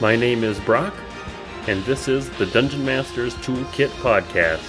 My name is Brock, and this is the Dungeon Masters Toolkit Podcast.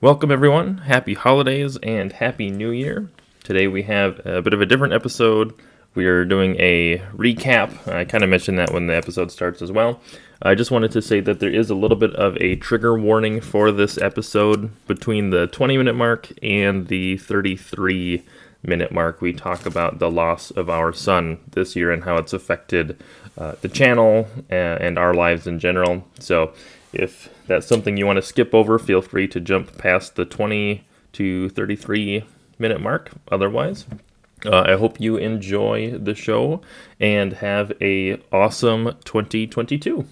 Welcome, everyone. Happy holidays and Happy New Year. Today we have a bit of a different episode. We are doing a recap. I kind of mentioned that when the episode starts as well. I just wanted to say that there is a little bit of a trigger warning for this episode between the 20 minute mark and the 33 minute mark. We talk about the loss of our son this year and how it's affected uh, the channel and, and our lives in general. So if that's something you want to skip over, feel free to jump past the 20 to 33 minute mark. Otherwise, uh, I hope you enjoy the show and have a awesome 2022.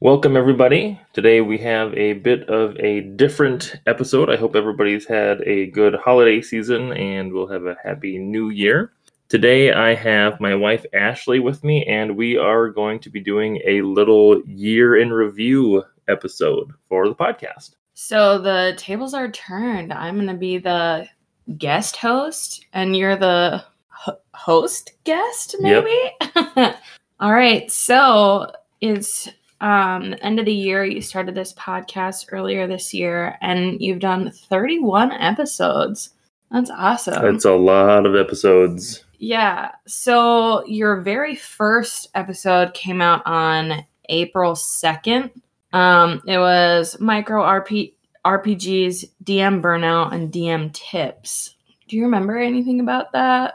Welcome everybody. Today we have a bit of a different episode. I hope everybody's had a good holiday season and we'll have a happy new year. Today I have my wife Ashley with me and we are going to be doing a little year in review episode for the podcast. So the tables are turned. I'm going to be the guest host, and you're the ho- host guest, maybe? Yep. All right. So it's um, end of the year. You started this podcast earlier this year, and you've done 31 episodes. That's awesome. That's a lot of episodes. Yeah. So your very first episode came out on April 2nd. Um, it was micro RP RPGs, DM burnout, and DM tips. Do you remember anything about that?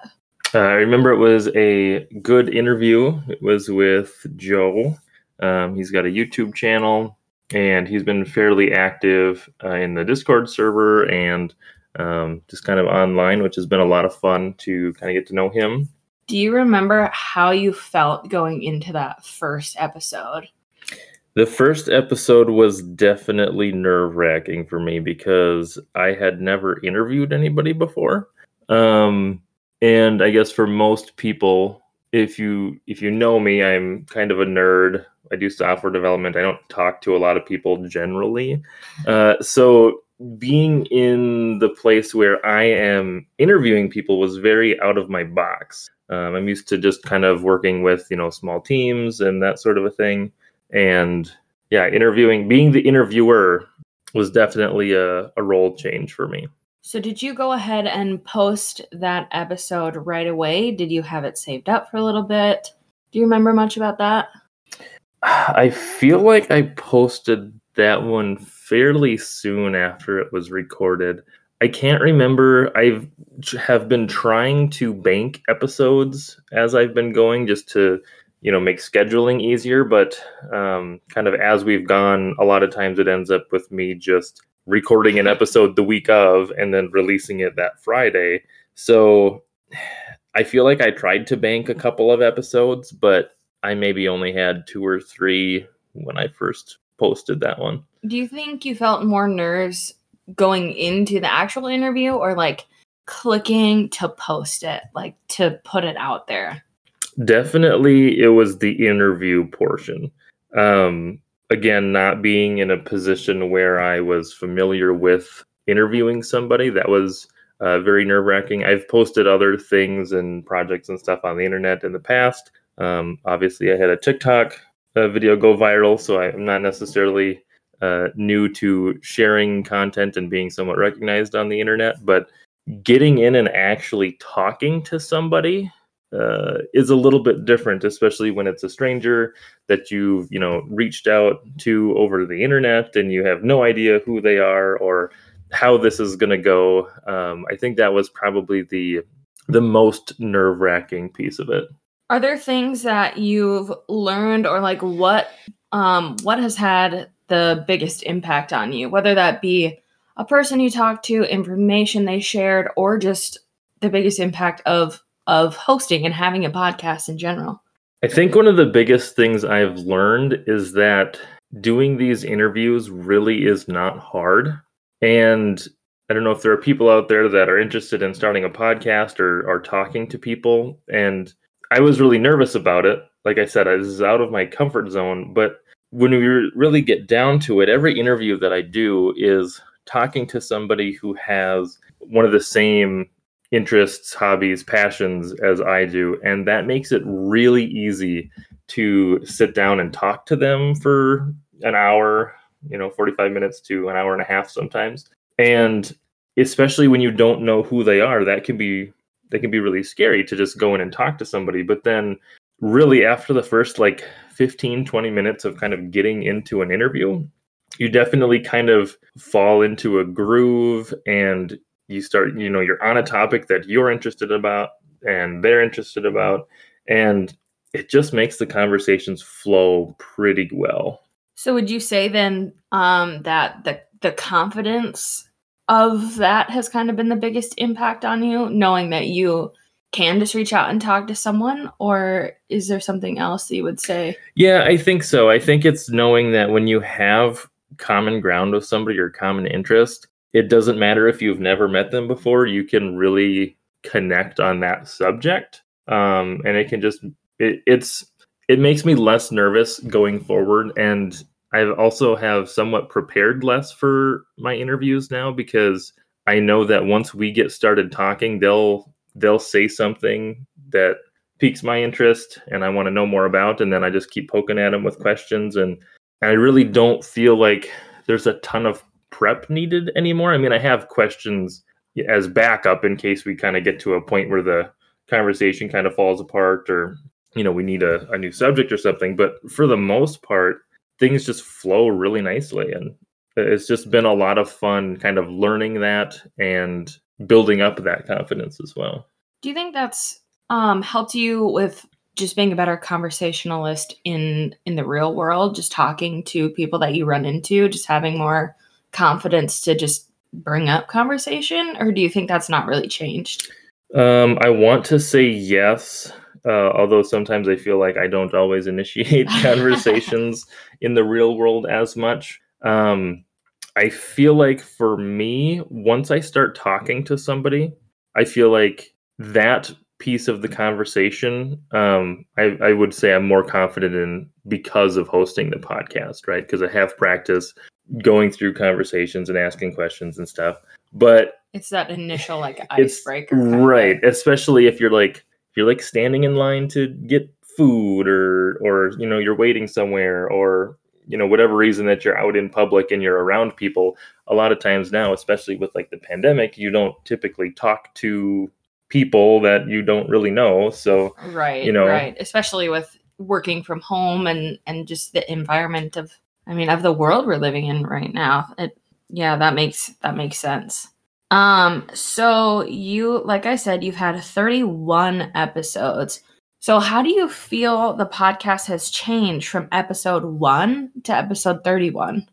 Uh, I remember it was a good interview. It was with Joe. Um, he's got a YouTube channel and he's been fairly active uh, in the Discord server and um, just kind of online, which has been a lot of fun to kind of get to know him. Do you remember how you felt going into that first episode? The first episode was definitely nerve wracking for me because I had never interviewed anybody before. Um, and I guess for most people, if you if you know me, I'm kind of a nerd. I do software development. I don't talk to a lot of people generally. Uh, so being in the place where I am interviewing people was very out of my box. Um, I'm used to just kind of working with you know small teams and that sort of a thing and yeah, interviewing, being the interviewer was definitely a, a role change for me. So, did you go ahead and post that episode right away? Did you have it saved up for a little bit? Do you remember much about that? I feel like I posted that one fairly soon after it was recorded. I can't remember. I've have been trying to bank episodes as I've been going just to you know make scheduling easier but um, kind of as we've gone a lot of times it ends up with me just recording an episode the week of and then releasing it that friday. So i feel like i tried to bank a couple of episodes but i maybe only had two or three when i first posted that one. Do you think you felt more nerves going into the actual interview or like clicking to post it like to put it out there? Definitely, it was the interview portion. Um, again, not being in a position where I was familiar with interviewing somebody, that was uh, very nerve wracking. I've posted other things and projects and stuff on the internet in the past. Um, obviously, I had a TikTok uh, video go viral, so I'm not necessarily uh, new to sharing content and being somewhat recognized on the internet, but getting in and actually talking to somebody uh, is a little bit different, especially when it's a stranger that you've you know reached out to over the internet and you have no idea who they are or how this is going to go. Um, I think that was probably the the most nerve wracking piece of it. Are there things that you've learned or like what um, what has had the biggest impact on you, whether that be a person you talked to, information they shared, or just the biggest impact of of hosting and having a podcast in general? I think one of the biggest things I've learned is that doing these interviews really is not hard. And I don't know if there are people out there that are interested in starting a podcast or are talking to people. And I was really nervous about it. Like I said, this is out of my comfort zone. But when we really get down to it, every interview that I do is talking to somebody who has one of the same interests, hobbies, passions as I do. And that makes it really easy to sit down and talk to them for an hour, you know, 45 minutes to an hour and a half sometimes. And especially when you don't know who they are, that can be that can be really scary to just go in and talk to somebody. But then really after the first like 15 20 minutes of kind of getting into an interview you definitely kind of fall into a groove and you start you know you're on a topic that you're interested about and they're interested about and it just makes the conversations flow pretty well. So would you say then um, that the the confidence of that has kind of been the biggest impact on you knowing that you can just reach out and talk to someone or is there something else that you would say? Yeah i think so. I think it's knowing that when you have common ground with somebody or common interest it doesn't matter if you've never met them before you can really connect on that subject um, and it can just it, it's it makes me less nervous going forward and i also have somewhat prepared less for my interviews now because i know that once we get started talking they'll they'll say something that piques my interest and I want to know more about. And then I just keep poking at them with questions. And I really don't feel like there's a ton of prep needed anymore. I mean, I have questions as backup in case we kind of get to a point where the conversation kind of falls apart or, you know, we need a, a new subject or something. But for the most part, things just flow really nicely. And it's just been a lot of fun kind of learning that and building up that confidence as well. Do you think that's um, helped you with just being a better conversationalist in in the real world? Just talking to people that you run into, just having more confidence to just bring up conversation, or do you think that's not really changed? Um, I want to say yes. Uh, although sometimes I feel like I don't always initiate conversations in the real world as much. Um, I feel like for me, once I start talking to somebody, I feel like that piece of the conversation, um, I, I would say I'm more confident in because of hosting the podcast, right? Because I have practice going through conversations and asking questions and stuff. But it's that initial like icebreaker, right? Especially if you're like if you're like standing in line to get food or or you know you're waiting somewhere or you know whatever reason that you're out in public and you're around people a lot of times now especially with like the pandemic you don't typically talk to people that you don't really know so right you know right especially with working from home and and just the environment of i mean of the world we're living in right now it yeah that makes that makes sense. Um so you like i said you've had 31 episodes. So, how do you feel the podcast has changed from episode one to episode 31?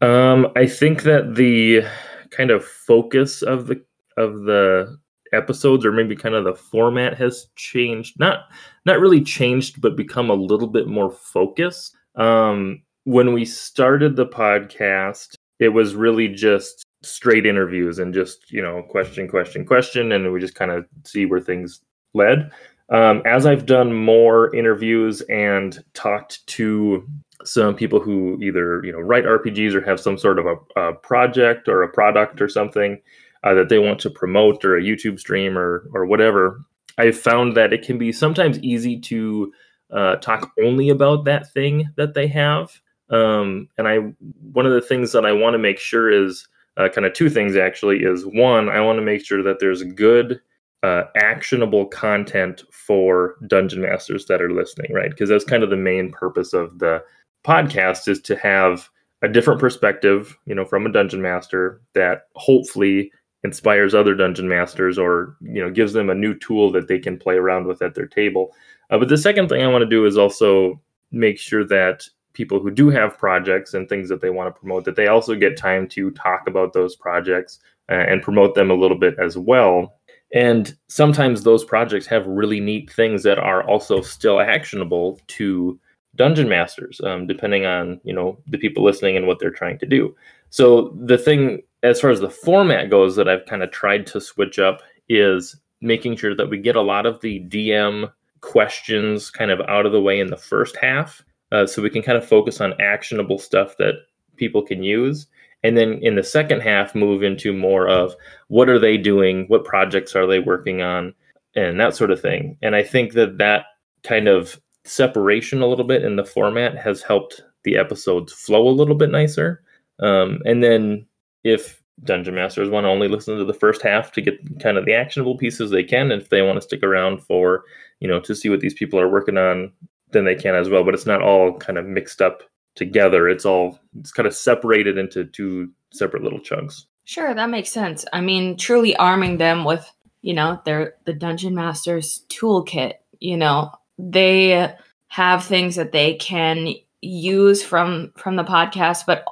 Um, I think that the kind of focus of the of the episodes or maybe kind of the format has changed not not really changed but become a little bit more focused. Um when we started the podcast it was really just straight interviews and just you know question question question and we just kind of see where things led um, as I've done more interviews and talked to some people who either you know write RPGs or have some sort of a, a project or a product or something uh, that they want to promote or a YouTube stream or or whatever, I've found that it can be sometimes easy to uh, talk only about that thing that they have. Um, and I one of the things that I want to make sure is uh, kind of two things actually is one I want to make sure that there's good uh, actionable content for dungeon masters that are listening, right? Because that's kind of the main purpose of the podcast is to have a different perspective, you know, from a dungeon master that hopefully inspires other dungeon masters or you know gives them a new tool that they can play around with at their table. Uh, but the second thing I want to do is also make sure that people who do have projects and things that they want to promote that they also get time to talk about those projects uh, and promote them a little bit as well and sometimes those projects have really neat things that are also still actionable to dungeon masters, um, depending on you know the people listening and what they're trying to do. So the thing, as far as the format goes, that I've kind of tried to switch up is making sure that we get a lot of the DM questions kind of out of the way in the first half, uh, so we can kind of focus on actionable stuff that people can use. and then in the second half move into more of what are they doing? What projects are they working on? And that sort of thing. And i think that that kind of separation a little bit in the format has helped the episodes flow a little bit nicer. Um, and then if dungeon masters want to only listen to the first half to get kind of the actionable pieces they can and if they want to stick around for you know to see what these people are working on then they can as well but it's not all kind of mixed up together. It's all it's kind of separated into two separate little chunks. Sure, that makes sense. I mean, truly arming them with, you know, their the Dungeon Master's toolkit, you know, they have things that they can use from from the podcast but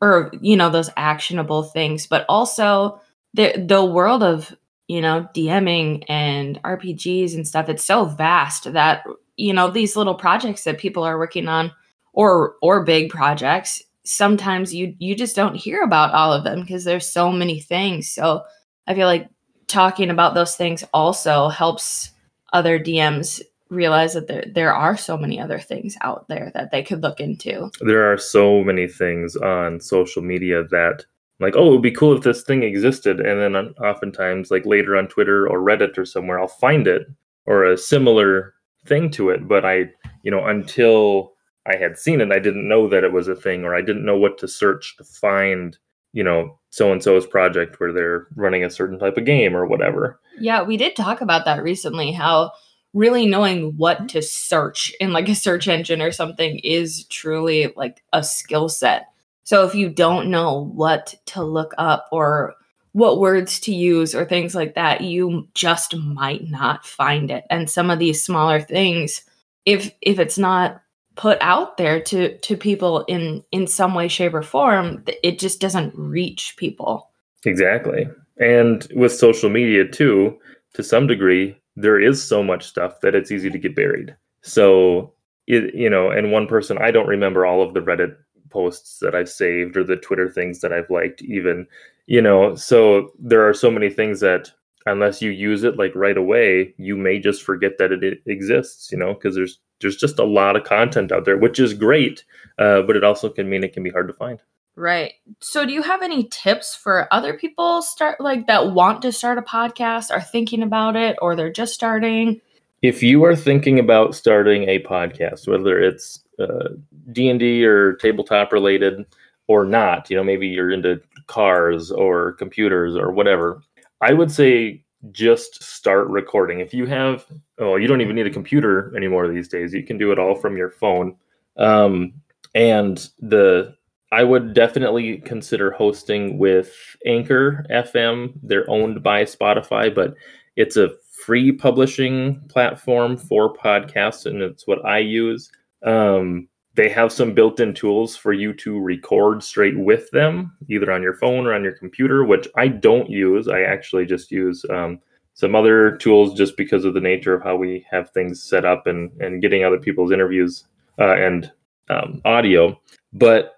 or you know those actionable things but also the the world of you know DMing and RPGs and stuff it's so vast that you know these little projects that people are working on or or big projects sometimes you you just don't hear about all of them because there's so many things. So i feel like talking about those things also helps other dms realize that there there are so many other things out there that they could look into. There are so many things on social media that like oh it would be cool if this thing existed and then uh, oftentimes like later on twitter or reddit or somewhere i'll find it or a similar thing to it but i you know until i had seen it i didn't know that it was a thing or i didn't know what to search to find you know so and so's project where they're running a certain type of game or whatever. Yeah we did talk about that recently how really knowing what to search in like a search engine or something is truly like a skill set. So if you don't know what to look up or what words to use or things like that, you just might not find it. And some of these smaller things, if if it's not put out there to to people in in some way, shape, or form, it just doesn't reach people. Exactly. And with social media too, to some degree, there is so much stuff that it's easy to get buried. So, it, you know, and one person, I don't remember all of the Reddit posts that I've saved or the Twitter things that I've liked, even, you know, so there are so many things that unless you use it like right away, you may just forget that it, it exists, you know, because there's there's just a lot of content out there, which is great, uh, but it also can mean it can be hard to find. Right. So do you have any tips for other people start like that want to start a podcast, are thinking about it, or they're just starting? if you are thinking about starting a podcast whether it's uh, d&d or tabletop related or not you know maybe you're into cars or computers or whatever i would say just start recording. If you have oh you don't even need a computer anymore these days. You can do it all from your phone. Um, and the i would definitely consider hosting with anchor fm they're owned by spotify but it's a free publishing platform for podcasts, and it's what I use. Um, they have some built-in tools for you to record straight with them, either on your phone or on your computer, which I don't use. I actually just use um, some other tools just because of the nature of how we have things set up and and getting other people's interviews uh, and um, audio. But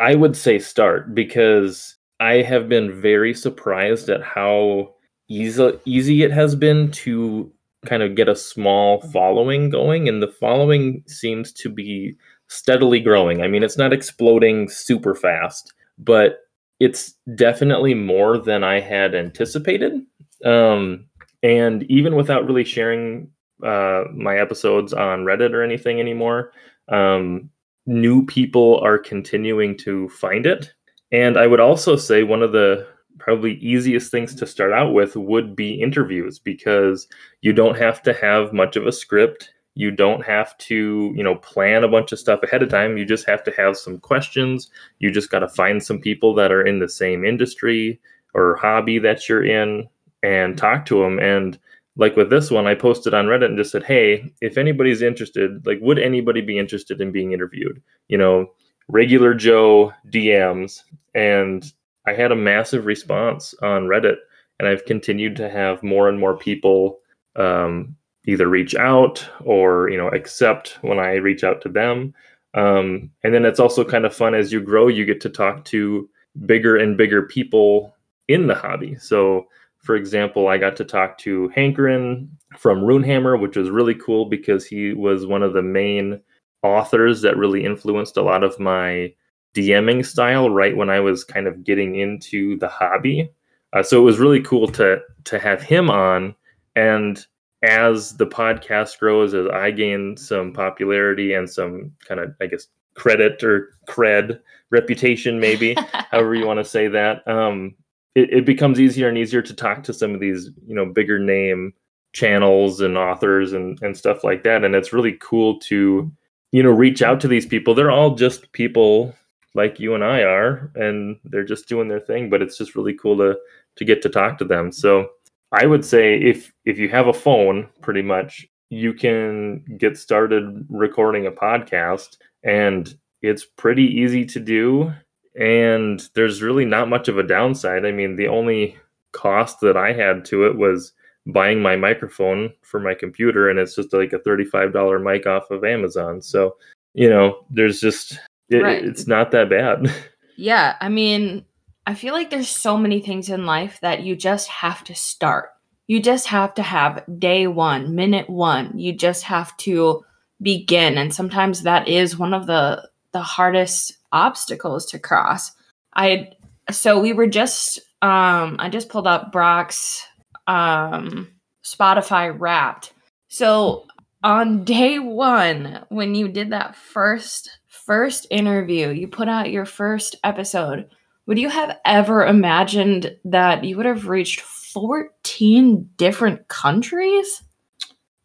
I would say start because I have been very surprised at how easy easy it has been to kind of get a small following going and the following seems to be steadily growing. I mean, it's not exploding super fast, but it's definitely more than I had anticipated. Um, and even without really sharing uh, my episodes on Reddit or anything anymore, um, new people are continuing to find it. And I would also say one of the probably easiest things to start out with would be interviews because you don't have to have much of a script you don't have to you know plan a bunch of stuff ahead of time. You just have to have some questions. You just got to find some people that are in the same industry or hobby that you're in and talk to them and like with this one i posted on reddit and just said hey if anybody's interested like would anybody be interested in being interviewed? You know regular joe dms and I had a massive response on Reddit, and I've continued to have more and more people um, either reach out or you know accept when I reach out to them. Um, and then it's also kind of fun as you grow, you get to talk to bigger and bigger people in the hobby. So, for example, I got to talk to Hankerin from Runehammer, which was really cool because he was one of the main authors that really influenced a lot of my DMing style right when I was kind of getting into the hobby. Uh, so it was really cool to to have him on and as the podcast grows, as I gain some popularity and some kind of, I guess, credit or cred, reputation, maybe, however you want to say that, um, it, it becomes easier and easier to talk to some of these, you know, bigger name channels and authors and, and stuff like that. And it's really cool to, you know, reach out to these people. They're all just people like you and I are, and they're just doing their thing, but it's just really cool to to get to talk to them. So I would say if if you have a phone, pretty much you can get started recording a podcast and it's pretty easy to do and there's really not much of a downside. I mean, the only cost that I had to it was buying my microphone for my computer and it's just like a $35 mic off of Amazon. So, you know, there's just it, right. it's not that bad. Yeah, I mean, I feel like there's so many things in life that you just have to start. You just have to have day one, minute one. You just have to begin. And sometimes that is one of the the hardest obstacles to cross. I so we were just um I just pulled up Brock's um Spotify wrapped. So on day 1 when you did that first first interview, you put out your first episode would you have ever imagined that you would have reached 14 different countries?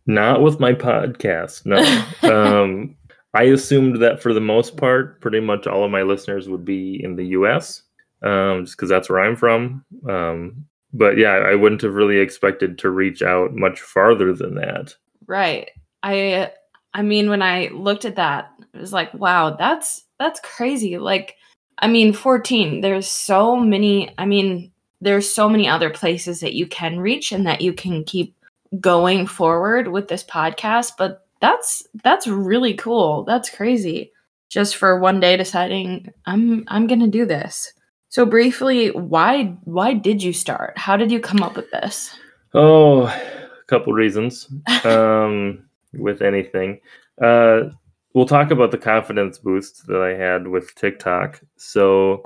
Not with my podcast, no. um, I assumed that for the most part, pretty much all of my listeners would be in the US, um, just because that's where I'm from. Um, but yeah, I wouldn't have really expected to reach out much farther than that. Right. I I mean when I looked at that, it was like, wow, that's that's crazy. Like I mean, 14, there's so many, I mean, there's so many other places that you can reach and that you can keep going forward with this podcast, but that's that's really cool. That's crazy. Just for one day deciding I'm I'm going to do this. So briefly, why why did you start? How did you come up with this? Oh, a couple reasons. um with anything. Uh we'll talk about the confidence boost that I had with TikTok. So,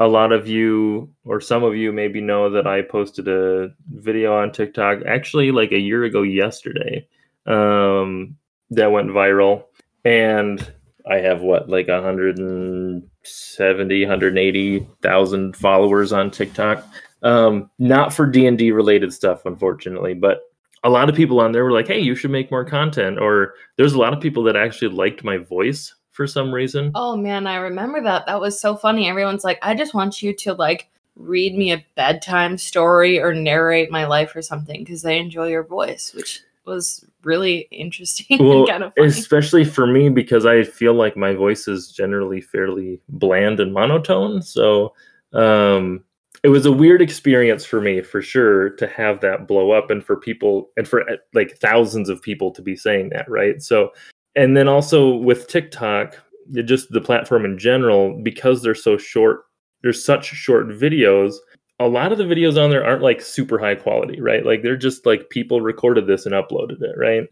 a lot of you, or some of you, maybe know that I posted a video on TikTok actually like a year ago yesterday um, that went viral. And I have what, like 170, 180,000 followers on TikTok. Um, not for D&D related stuff, unfortunately, but a lot of people on there were like, "Hey, you should make more content." Or there's a lot of people that actually liked my voice for some reason. Oh man, I remember that. That was so funny. Everyone's like, "I just want you to like read me a bedtime story or narrate my life or something because they enjoy your voice," which was really interesting well, kind of especially for me because I feel like my voice is generally fairly bland and monotone. So, um it was a weird experience for me for sure to have that blow up and for people and for eh, like thousands of people to be saying that right? So and then also with tiktok just the platform in general because they're so short there's such short videos a lot of the videos on there aren't like super high quality right? Like they're just like people recorded this and uploaded it right?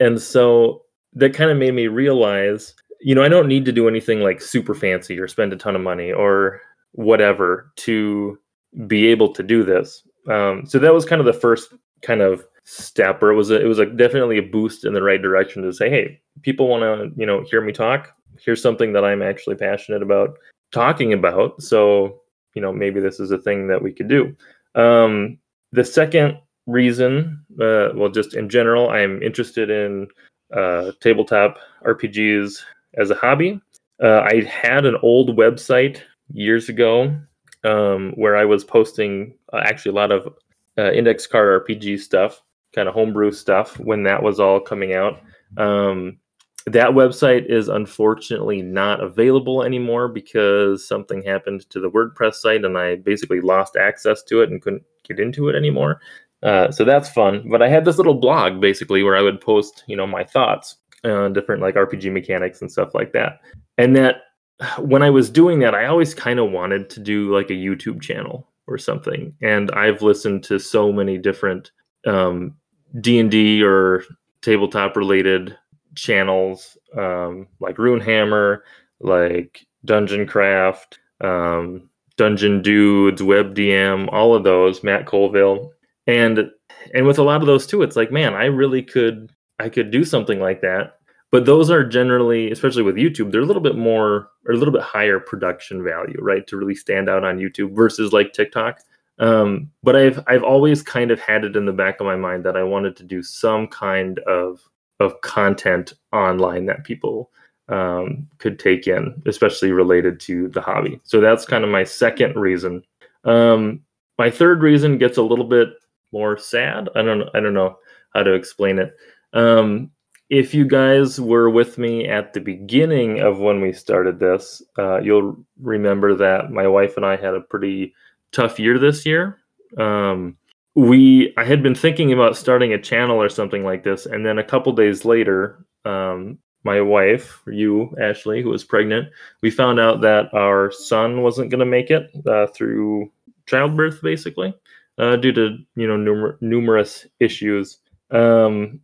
And so that kind of made me realize you know i don't need to do anything like super fancy or spend a ton of money or whatever to be able to do this. Um, so that was kind of the first kind of step, or it was a, it was a, definitely a boost in the right direction to say, hey, people want to you know hear me talk. Here's something that I'm actually passionate about talking about. So you know maybe this is a thing that we could do. Um, the second reason, uh, well, just in general, I'm interested in uh, tabletop RPGs as a hobby. Uh, I had an old website years ago um, where I was posting uh, actually a lot of uh, index card RPG stuff, kind of homebrew stuff when that was all coming out. Um, that website is unfortunately not available anymore because something happened to the WordPress site and I basically lost access to it and couldn't get into it anymore. Uh, so that's fun. But I had this little blog basically where I would post, you know, my thoughts on different like RPG mechanics and stuff like that. And that when I was doing that, I always kind of wanted to do like a YouTube channel or something. And I've listened to so many different um, D&D or tabletop related channels um, like Runehammer, like Dungeon Craft, um, Dungeon Dudes, WebDM, all of those, Matt Colville. And and with a lot of those too, it's like, man, I really could I could do something like that. But those are generally, especially with YouTube, they're a little bit more or a little bit higher production value, right? To really stand out on YouTube versus like TikTok. Um, but I've I've always kind of had it in the back of my mind that I wanted to do some kind of of content online that people um, could take in, especially related to the hobby. So that's kind of my second reason. Um, my third reason gets a little bit more sad. I don't I don't know how to explain it. Um, if you guys were with me at the beginning of when we started this, uh, you'll remember that my wife and I had a pretty tough year this year. Um, we I had been thinking about starting a channel or something like this, and then a couple days later, um, my wife, you Ashley, who was pregnant, we found out that our son wasn't going to make it uh, through childbirth, basically, uh, due to you know numer- numerous issues. Um,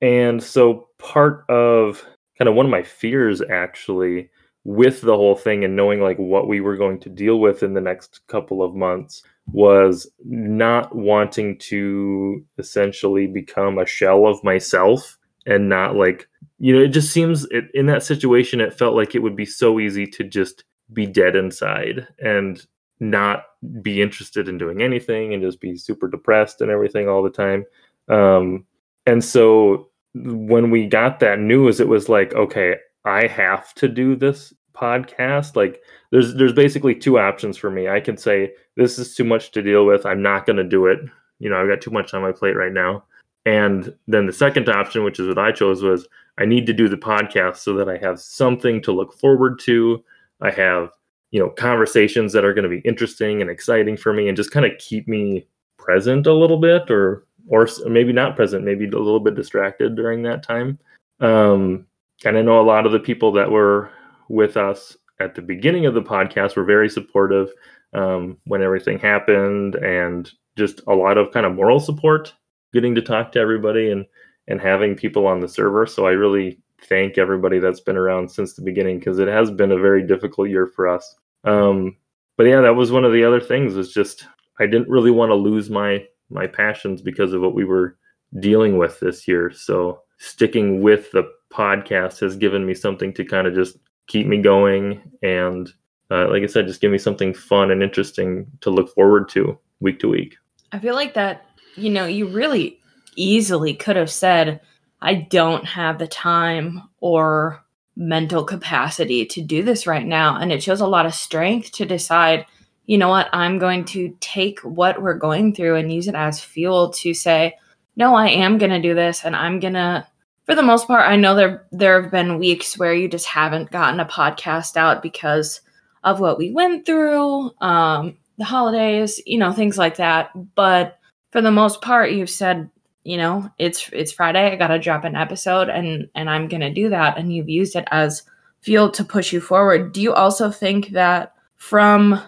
and so part of kind of one of my fears actually with the whole thing and knowing like what we were going to deal with in the next couple of months was not wanting to essentially become a shell of myself and not like you know it just seems it, in that situation it felt like it would be so easy to just be dead inside and not be interested in doing anything and just be super depressed and everything all the time. Um, and so when we got that news, it was like, okay, I have to do this podcast. Like there's there's basically two options for me. I can say this is too much to deal with. I'm not going to do it. You know, I've got too much on my plate right now. And then the second option, which is what I chose, was I need to do the podcast so that I have something to look forward to. I have, you know, conversations that are going to be interesting and exciting for me and just kind of keep me present a little bit or or maybe not present, maybe a little bit distracted during that time. Um, and I know a lot of the people that were with us at the beginning of the podcast were very supportive um, when everything happened, and just a lot of kind of moral support, getting to talk to everybody and and having people on the server. So I really thank everybody that's been around since the beginning because it has been a very difficult year for us. Um, but yeah, that was one of the other things. was just I didn't really want to lose my my passions because of what we were dealing with this year. So sticking with the podcast has given me something to kind of just keep me going and uh, like I said, just give me something fun and interesting to look forward to week to week. I feel like that, you know, you really easily could have said, I don't have the time or mental capacity to do this right now. And it shows a lot of strength to decide, you know what, I'm going to take what we're going through and use it as fuel to say, no, I am going to do this and I'm going to for the most part, I know there there have been weeks where you just haven't gotten a podcast out because of what we went through, um, the holidays, you know, things like that. But for the most part, you've said, you know, it's it's Friday, I gotta drop an episode and and I'm gonna do that. And you've used it as fuel to push you forward. Do you also think that from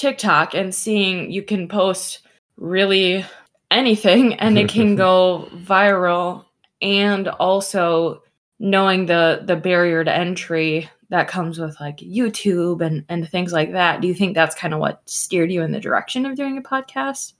TikTok and seeing you can post really anything and it can go viral and also knowing the the barrier to entry that comes with like YouTube and and things like that. Do you think that's kind of what steered you in the direction of doing a podcast?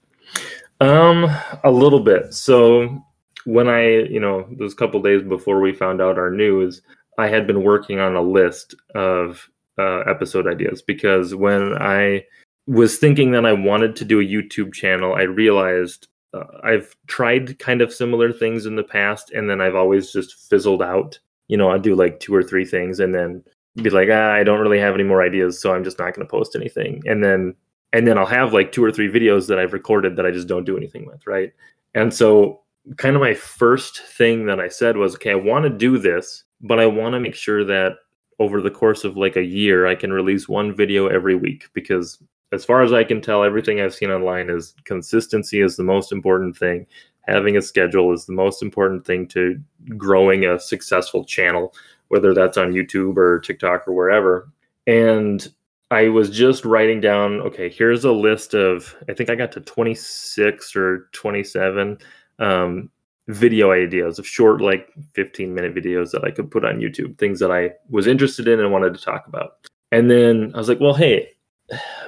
Um, a little bit. So when I, you know, those couple days before we found out our news, I had been working on a list of uh, episode ideas because when I was thinking that I wanted to do a YouTube channel, I realized uh, I've tried kind of similar things in the past, and then I've always just fizzled out. You know, I do like two or three things, and then be like, ah, I don't really have any more ideas, so I'm just not going to post anything. And then, and then I'll have like two or three videos that I've recorded that I just don't do anything with, right? And so, kind of my first thing that I said was, okay, I want to do this, but I want to make sure that over the course of like a year, I can release one video every week because as far as I can tell, everything I've seen online is consistency is the most important thing. Having a schedule is the most important thing to growing a successful channel, whether that's on YouTube or TikTok or wherever. And I was just writing down, okay, here's a list of, I think I got to 26 or 27 um, video ideas of short, like 15 minute videos that I could put on YouTube, things that I was interested in and wanted to talk about. And then I was like, well, hey,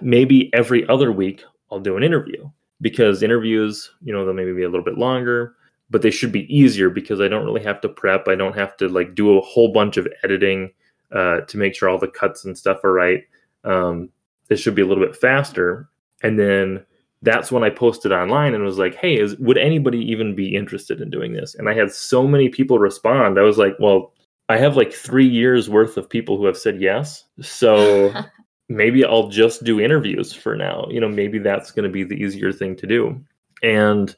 maybe every other week I'll do an interview because interviews, you know, they'll maybe be a little bit longer, but they should be easier because I don't really have to prep. I don't have to like do a whole bunch of editing uh, to make sure all the cuts and stuff are right. Um, this should be a little bit faster. And then that's when I posted online and was like, "Hey, is, would anybody even be interested in doing this?" And I had so many people respond. I was like, "Well, I have like three years worth of people who have said yes, so maybe I'll just do interviews for now. You know, maybe that's going to be the easier thing to do." And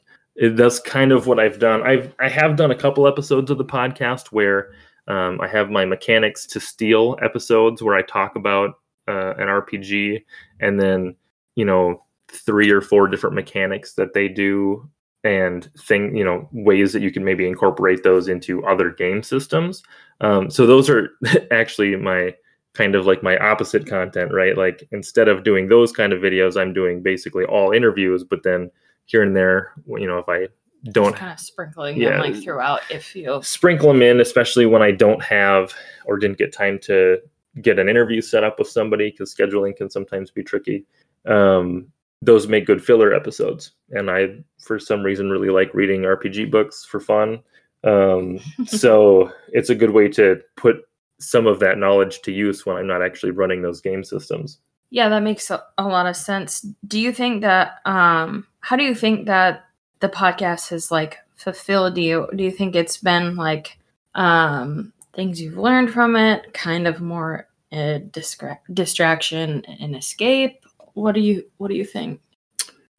that's kind of what I've done. I've I have done a couple episodes of the podcast where um, I have my mechanics to steal episodes where I talk about uh, an RPG and then you know three or four different mechanics that they do and thing you know ways that you can maybe incorporate those into other game systems um, so those are actually my kind of like my opposite content right like instead of doing those kind of videos i'm doing basically all interviews but then here and there you know if i don't kind of sprinkling yeah, them like throughout if you sprinkle them in especially when i don't have or didn't get time to get an interview set up with somebody because scheduling can sometimes be tricky um, those make good filler episodes. And I, for some reason, really like reading RPG books for fun. Um, so it's a good way to put some of that knowledge to use when I'm not actually running those game systems. Yeah, that makes a, a lot of sense. Do you think that, um, how do you think that the podcast has like fulfilled you? Do you think it's been like, um, things you've learned from it, kind of more a distra- distraction and escape? what do you what do you think?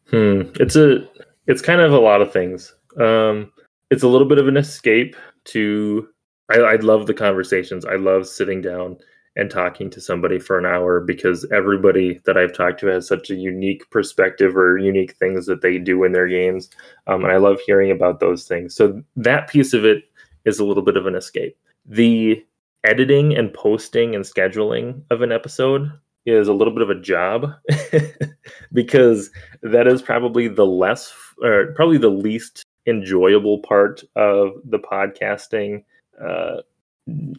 Hmm. It's a it's kind of a lot of things. Um, it's a little bit of an escape to. I, I love the conversations. I love sitting down and talking to somebody for an hour because everybody that I've talked to has such a unique perspective or unique things that they do in their games. Um, and I love hearing about those things. So that piece of it is a little bit of an escape. The editing and posting and scheduling of an episode is a little bit of a job because that is probably the less or probably the least enjoyable part of the podcasting uh,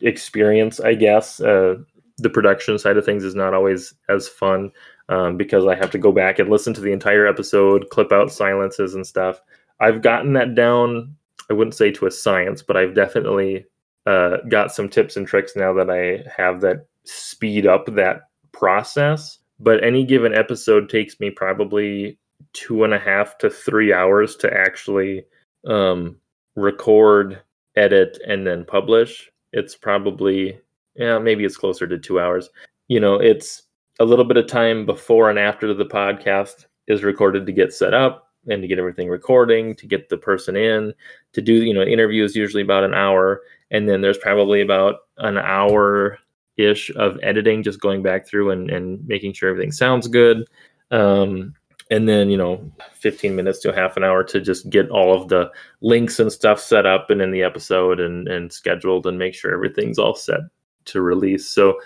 experience i guess. Uh, the production side of things is not always as fun um, because i have to go back and listen to the entire episode clip out silences and stuff. I've gotten that down i wouldn't say to a science but i've definitely uh, got some tips and tricks now that i have that speed up that process, but any given episode takes me probably two and a half to three hours to actually um, record, edit, and then publish. It's probably, yeah, maybe it's closer to two hours. You know, it's a little bit of time before and after the podcast is recorded to get set up and to get everything recording, to get the person in, to do, you know, interviews usually about an hour. And then there's probably about an hour ish of editing, just going back through and, and making sure everything sounds good. Um, and then, you know, 15 minutes to half an hour to just get all of the links and stuff set up and in the episode and, and scheduled and make sure everything's all set to release. So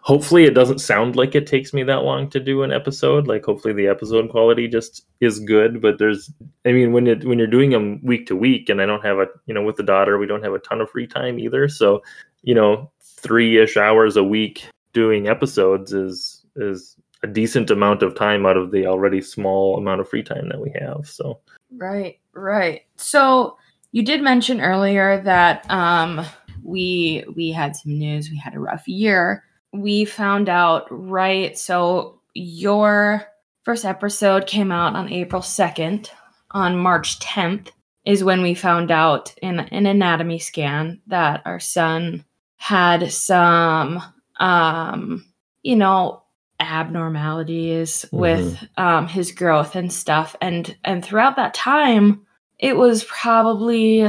hopefully it doesn't sound like it takes me that long to do an episode. Like hopefully the episode quality just is good. But there's, I mean, when it when you're doing them week to week, and I don't have a, you know, with the daughter, we don't have a ton of free time either. So, you know, three ish hours a week doing episodes is is a decent amount of time out of the already small amount of free time that we have. So right, right. So you did mention earlier that um, we we had some news. We had a rough year. We found out right. So your first episode came out on April second. On March tenth is when we found out in an anatomy scan that our son had some um you know abnormalities mm-hmm. with um his growth and stuff and and throughout that time it was probably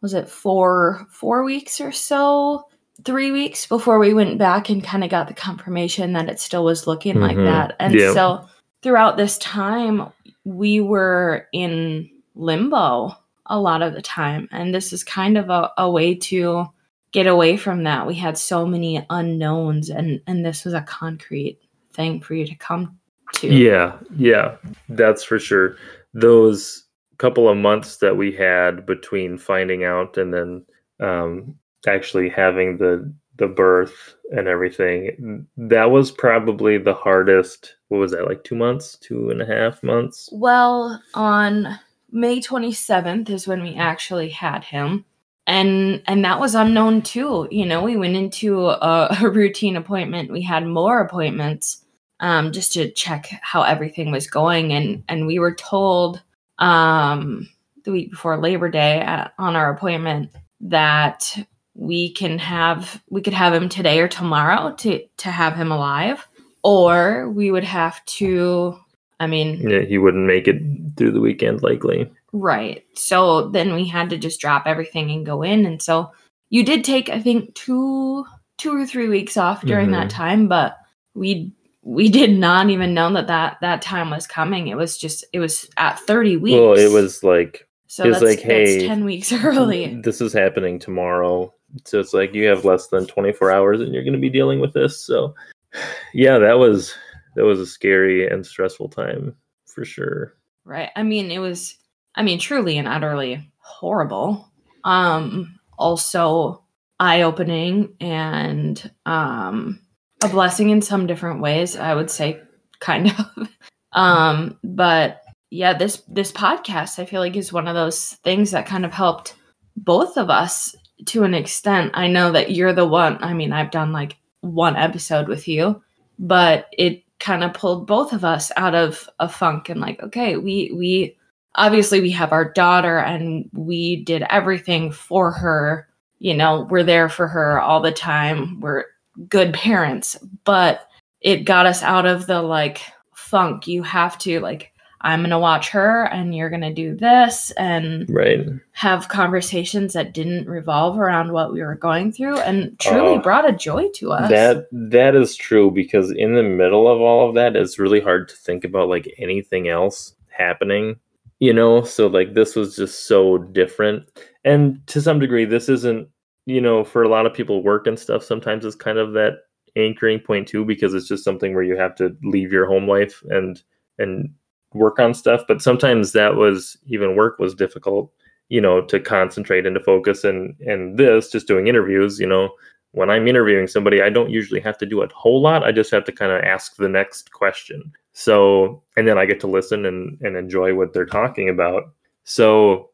was it four four weeks or so three weeks before we went back and kind of got the confirmation that it still was looking mm-hmm. like that and yep. so throughout this time we were in limbo a lot of the time and this is kind of a, a way to get away from that. We had so many unknowns and and this was a concrete thing for you to come to. Yeah, yeah. That's for sure. Those couple of months that we had between finding out and then um actually having the the birth and everything, that was probably the hardest. What was that, like two months, two and a half months? Well, on May 27th is when we actually had him. And and that was unknown too. You know, we went into a, a routine appointment. We had more appointments um, just to check how everything was going. And and we were told um, the week before Labor Day at, on our appointment that we can have we could have him today or tomorrow to to have him alive or we would have to i mean Yeah, he wouldn't make it through the weekend likely. right so then we had to just drop everything and go in and so you did take i think two two or three weeks off during that Mhm. time but we we did not even know that that that time was coming it was just it was at 30 weeks Well, it was like so it was like, hey, 10 weeks early this is happening tomorrow. So it's like you have less than 24 hours and you're going to be dealing with this. So yeah, that was that was a scary and stressful time for sure. right i mean it was i mean truly and utterly horrible um also eye-opening and um a blessing in some different ways i would say kind of. Um but yeah this this podcast i feel like is one of those things that kind of helped both of us to an extent. I know that you're the one i mean i've done like one episode with you but it kind of pulled both of us out of a funk and like okay we we obviously we have our daughter and we did everything for her. You know we're there for her all the time. We're good parents but it got us out of the like funk you have to like i'm gonna watch her and you're gonna do this and Right. have conversations that didn't revolve around what we were going through and truly Oh. brought a joy to us That that is true because in the middle of all of that, it's really hard to think about like anything else happening. You know, so like this was just so different. And to some degree, this isn't, you know, for a lot of people work and stuff sometimes is kind of that anchoring point too, because it's just something where you have to leave your home life and and work on stuff. But sometimes that was even work was difficult, you know, to concentrate and to focus and and this, just doing interviews, you know, when I'm interviewing somebody, I don't usually have to do a whole lot. I just have to kind of ask the next question. So, and then I get to listen and, and enjoy what they're talking about. So,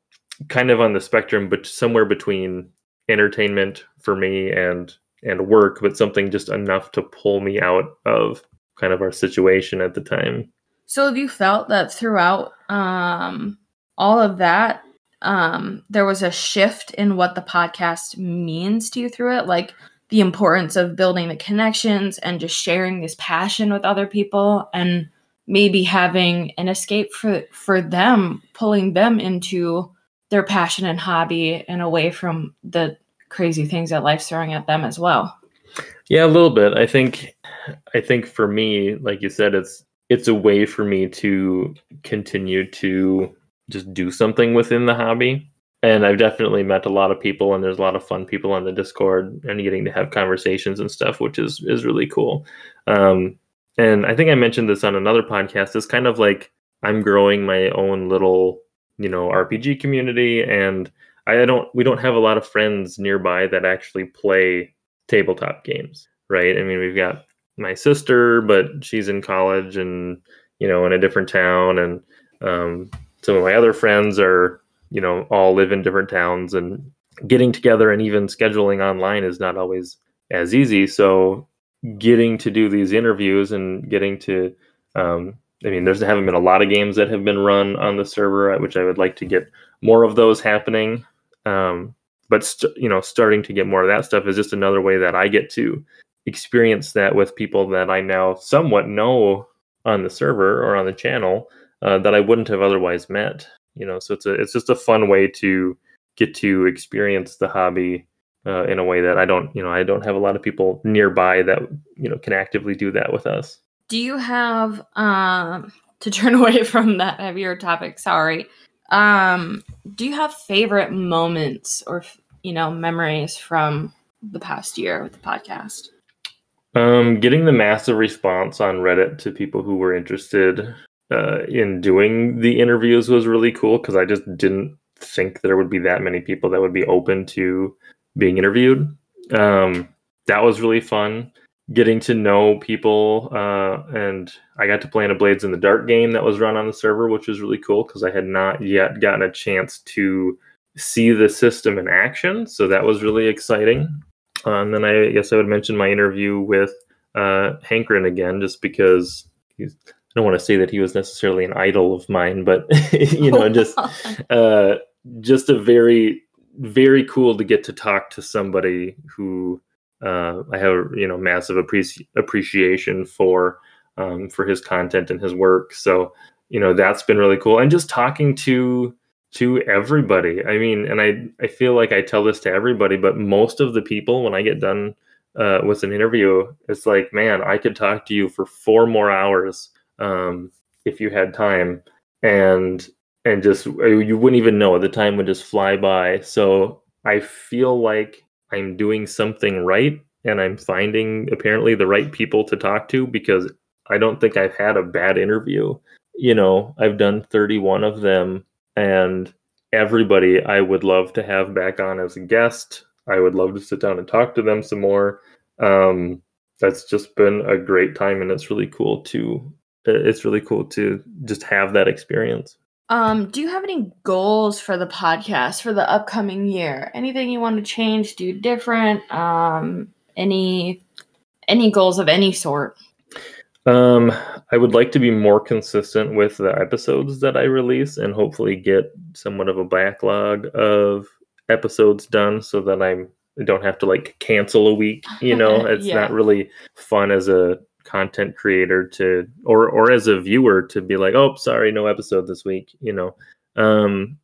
kind of on the spectrum, but somewhere between entertainment for me and and work, but something just enough to pull me out of kind of our situation at the time. So have you felt that throughout um, all of that, um, there was a shift in what the podcast means to you through it? Like the importance of building the connections and just sharing this passion with other people and maybe having an escape for for them, pulling them into their passion and hobby and away from the crazy things that life's throwing at them as well. Yeah, a little bit. I think I think for me, like you said, it's it's a way for me to continue to just do something within the hobby. And I've definitely met a lot of people and there's a lot of fun people on the Discord and getting to have conversations and stuff, which is is really cool. Um and I think I mentioned this on another podcast. It's kind of like I'm growing my own little, you know, RPG community and I don't we don't have a lot of friends nearby that actually play tabletop games, right? I mean, we've got my sister, but she's in college and you know in a different town, and um, some of my other friends are you know all live in different towns, and getting together and even scheduling online is not always as easy. So getting to do these interviews and getting to um, I mean, there's haven't been a lot of games that have been run on the server, which I would like to get more of those happening. Um, but st- you know, starting to get more of that stuff is just another way that I get to experience that with people that I now somewhat know on the server or on the channel uh, that I wouldn't have otherwise met. You know, so it's a it's just a fun way to get to experience the hobby uh, in a way that I don't, you know, I don't have a lot of people nearby that you know can actively do that with us. Do you have um to turn away from that heavier topic, sorry. Um do you have favorite moments or you know memories from the past year with the podcast? Um, getting the massive response on Reddit to people who were interested uh, in doing the interviews was really cool because I just didn't think there would be that many people that would be open to being interviewed. Um, that was really fun. Getting to know people, uh, and I got to play in a Blades in the Dark game that was run on the server, which was really cool because I had not yet gotten a chance to see the system in action. So that was really exciting. Uh, and then I guess I would mention my interview with uh, Hankerin again, just because he's. I don't want to say that he was necessarily an idol of mine, but you know, just uh, just a very very cool to get to talk to somebody who uh, I have you know massive appreci- appreciation for um, for his content and his work. So you know that's been really cool, and just talking to to everybody. I mean, and I I feel like I tell this to everybody, but most of the people when I get done uh, with an interview, it's like, man, I could talk to you for four more hours um, if you had time, and and just uh, you wouldn't even know the time would just fly by. So I feel like I'm doing something right, and I'm finding apparently the right people to talk to because I don't think I've had a bad interview. You know, I've done 31 of them, and everybody I would love to have back on as a guest. I would love to sit down and talk to them some more. Um, that's just been a great time, and it's really cool to it's really cool to just have that experience. Um, do you have any goals for the podcast for the upcoming year? Anything you want to change, do different? Um, any any goals of any sort? Um, I would like to be more consistent with the episodes that I release and hopefully get somewhat of a backlog of episodes done so that I'm I don't have to like cancel a week. You know, it's yeah. not really fun as a content creator to or or as a viewer to be like, oh, sorry, no episode this week. You know, um,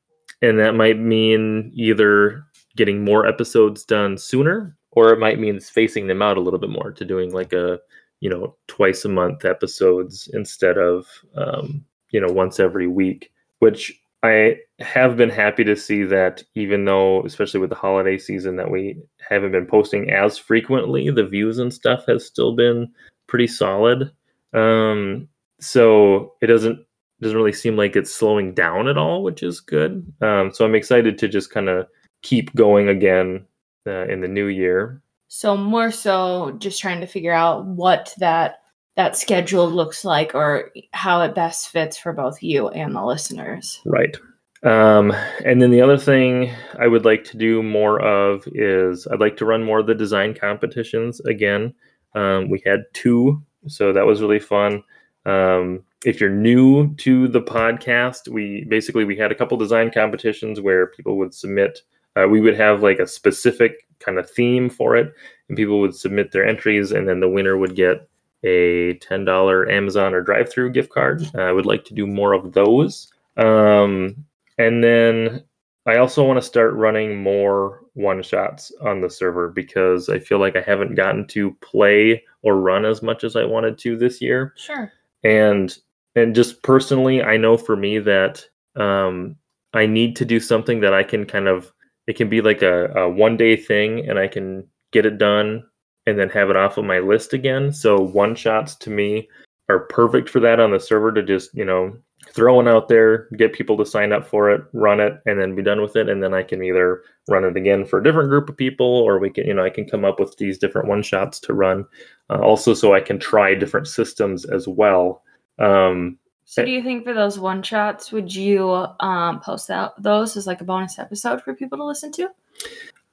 and that might mean either getting more episodes done sooner, or it might mean spacing them out a little bit more to doing like a you know twice a month episodes instead of um, you know once every week, which I have been happy to see that even though, especially with the holiday season, that we haven't been posting as frequently, the views and stuff has still been pretty solid. Um, so it doesn't doesn't really seem like it's slowing down at all, which is good. Um, so I'm excited to just kind of keep going again uh, in the new year. So more so, just trying to figure out what that that schedule looks like or how it best fits for both you and the listeners. Right. Um, and then the other thing I would like to do more of is I'd like to run more of the design competitions again. Um, we had two, so that was really fun. Um, if you're new to the podcast, we basically we had a couple design competitions where people would submit. Uh, we would have like a specific kind of theme for it, and people would submit their entries, and then the winner would get a $10 Amazon or DriveThru gift card. I would like to do more of those. Um, and then I also want to start running more one shots on the server because I feel like I haven't gotten to play or run as much as I wanted to this year. Sure. And and just personally, I know for me that um, I need to do something that I can kind of it can be like a, a one day thing and I can get it done and then have it off of my list again. So one shots to me are perfect for that on the server to just, you know, throw one out there, get people to sign up for it, run it, and then be done with it. And then I can either run it again for a different group of people, or we can, you know, I can come up with these different one shots to run. Uh, also, so I can try different systems as well. Um, so, do you think for those one shots, would you um, post out those as like a bonus episode for people to listen to?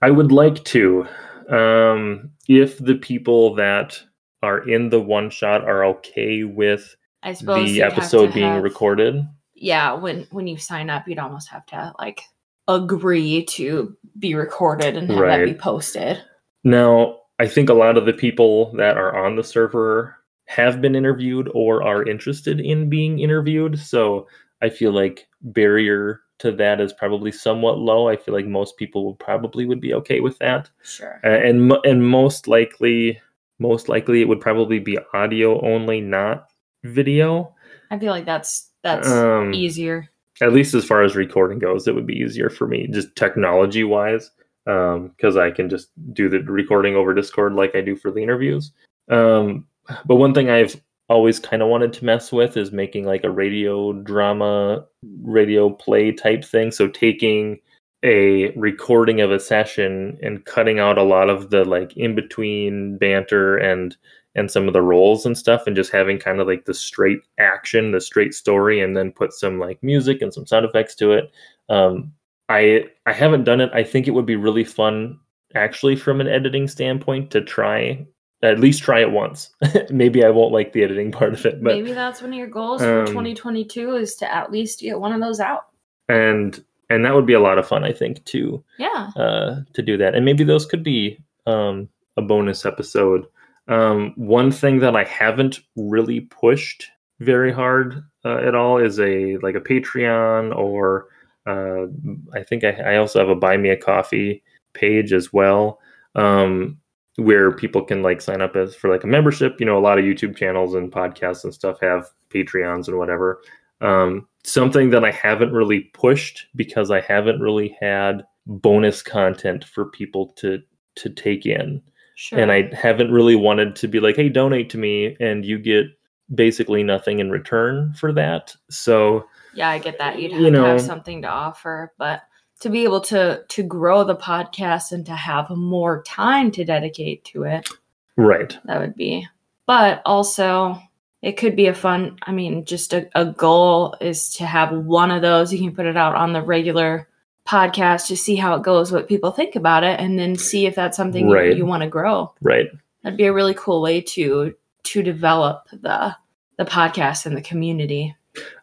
I would like to um, if the people that are in the one shot are okay with I suppose the episode being have, recorded. Yeah, when when you sign up, you'd almost have to like agree to be recorded and have right. that be posted. Now, I think a lot of the people that are on the server have been interviewed or are interested in being interviewed. So I feel like barrier to that is probably somewhat low. I feel like most people would probably would be okay with that. Sure. Uh, and and most likely, most likely it would probably be audio only, not video. I feel like that's that's um, easier. At least as far as recording goes, it would be easier for me, just technology wise, because um, I can just do the recording over Discord like I do for the interviews. Um, but one thing I've always kind of wanted to mess with is making like a radio drama, radio play type thing. So taking a recording of a session and cutting out a lot of the like in between banter and and some of the roles and stuff and just having kind of like the straight action the straight story and then put some like music and some sound effects to it um i i haven't done it i think it would be really fun actually from an editing standpoint to try at least try it once maybe i won't like the editing part of it but Maybe that's one of your goals for um, 2022 is to at least get one of those out. and and that would be a lot of fun i think to Yeah. uh, to do that. And maybe those could be um, a bonus episode. Um, one thing that I haven't really pushed very hard uh, at all is a like a Patreon or uh, I think I, I also have a Buy Me a Coffee page as well, um, where people can like sign up as for like a membership. You know, a lot of YouTube channels and podcasts and stuff have Patreons and whatever. Um, something that I haven't really pushed because I haven't really had bonus content for people to to take in Sure. and i haven't really wanted to be like hey donate to me and you get basically nothing in return for that so yeah, I get that. You'd have you to have something to offer, but to be able to to grow the podcast and to have more time to dedicate to it, right that would be. But also, it could be a fun. I mean, just a, a goal is to have one of those. You can put it out on the regular podcast to see how it goes, what people think about it, and then see if that's something you- you want to grow. right That'd be a really cool way to to develop the the podcast and the community.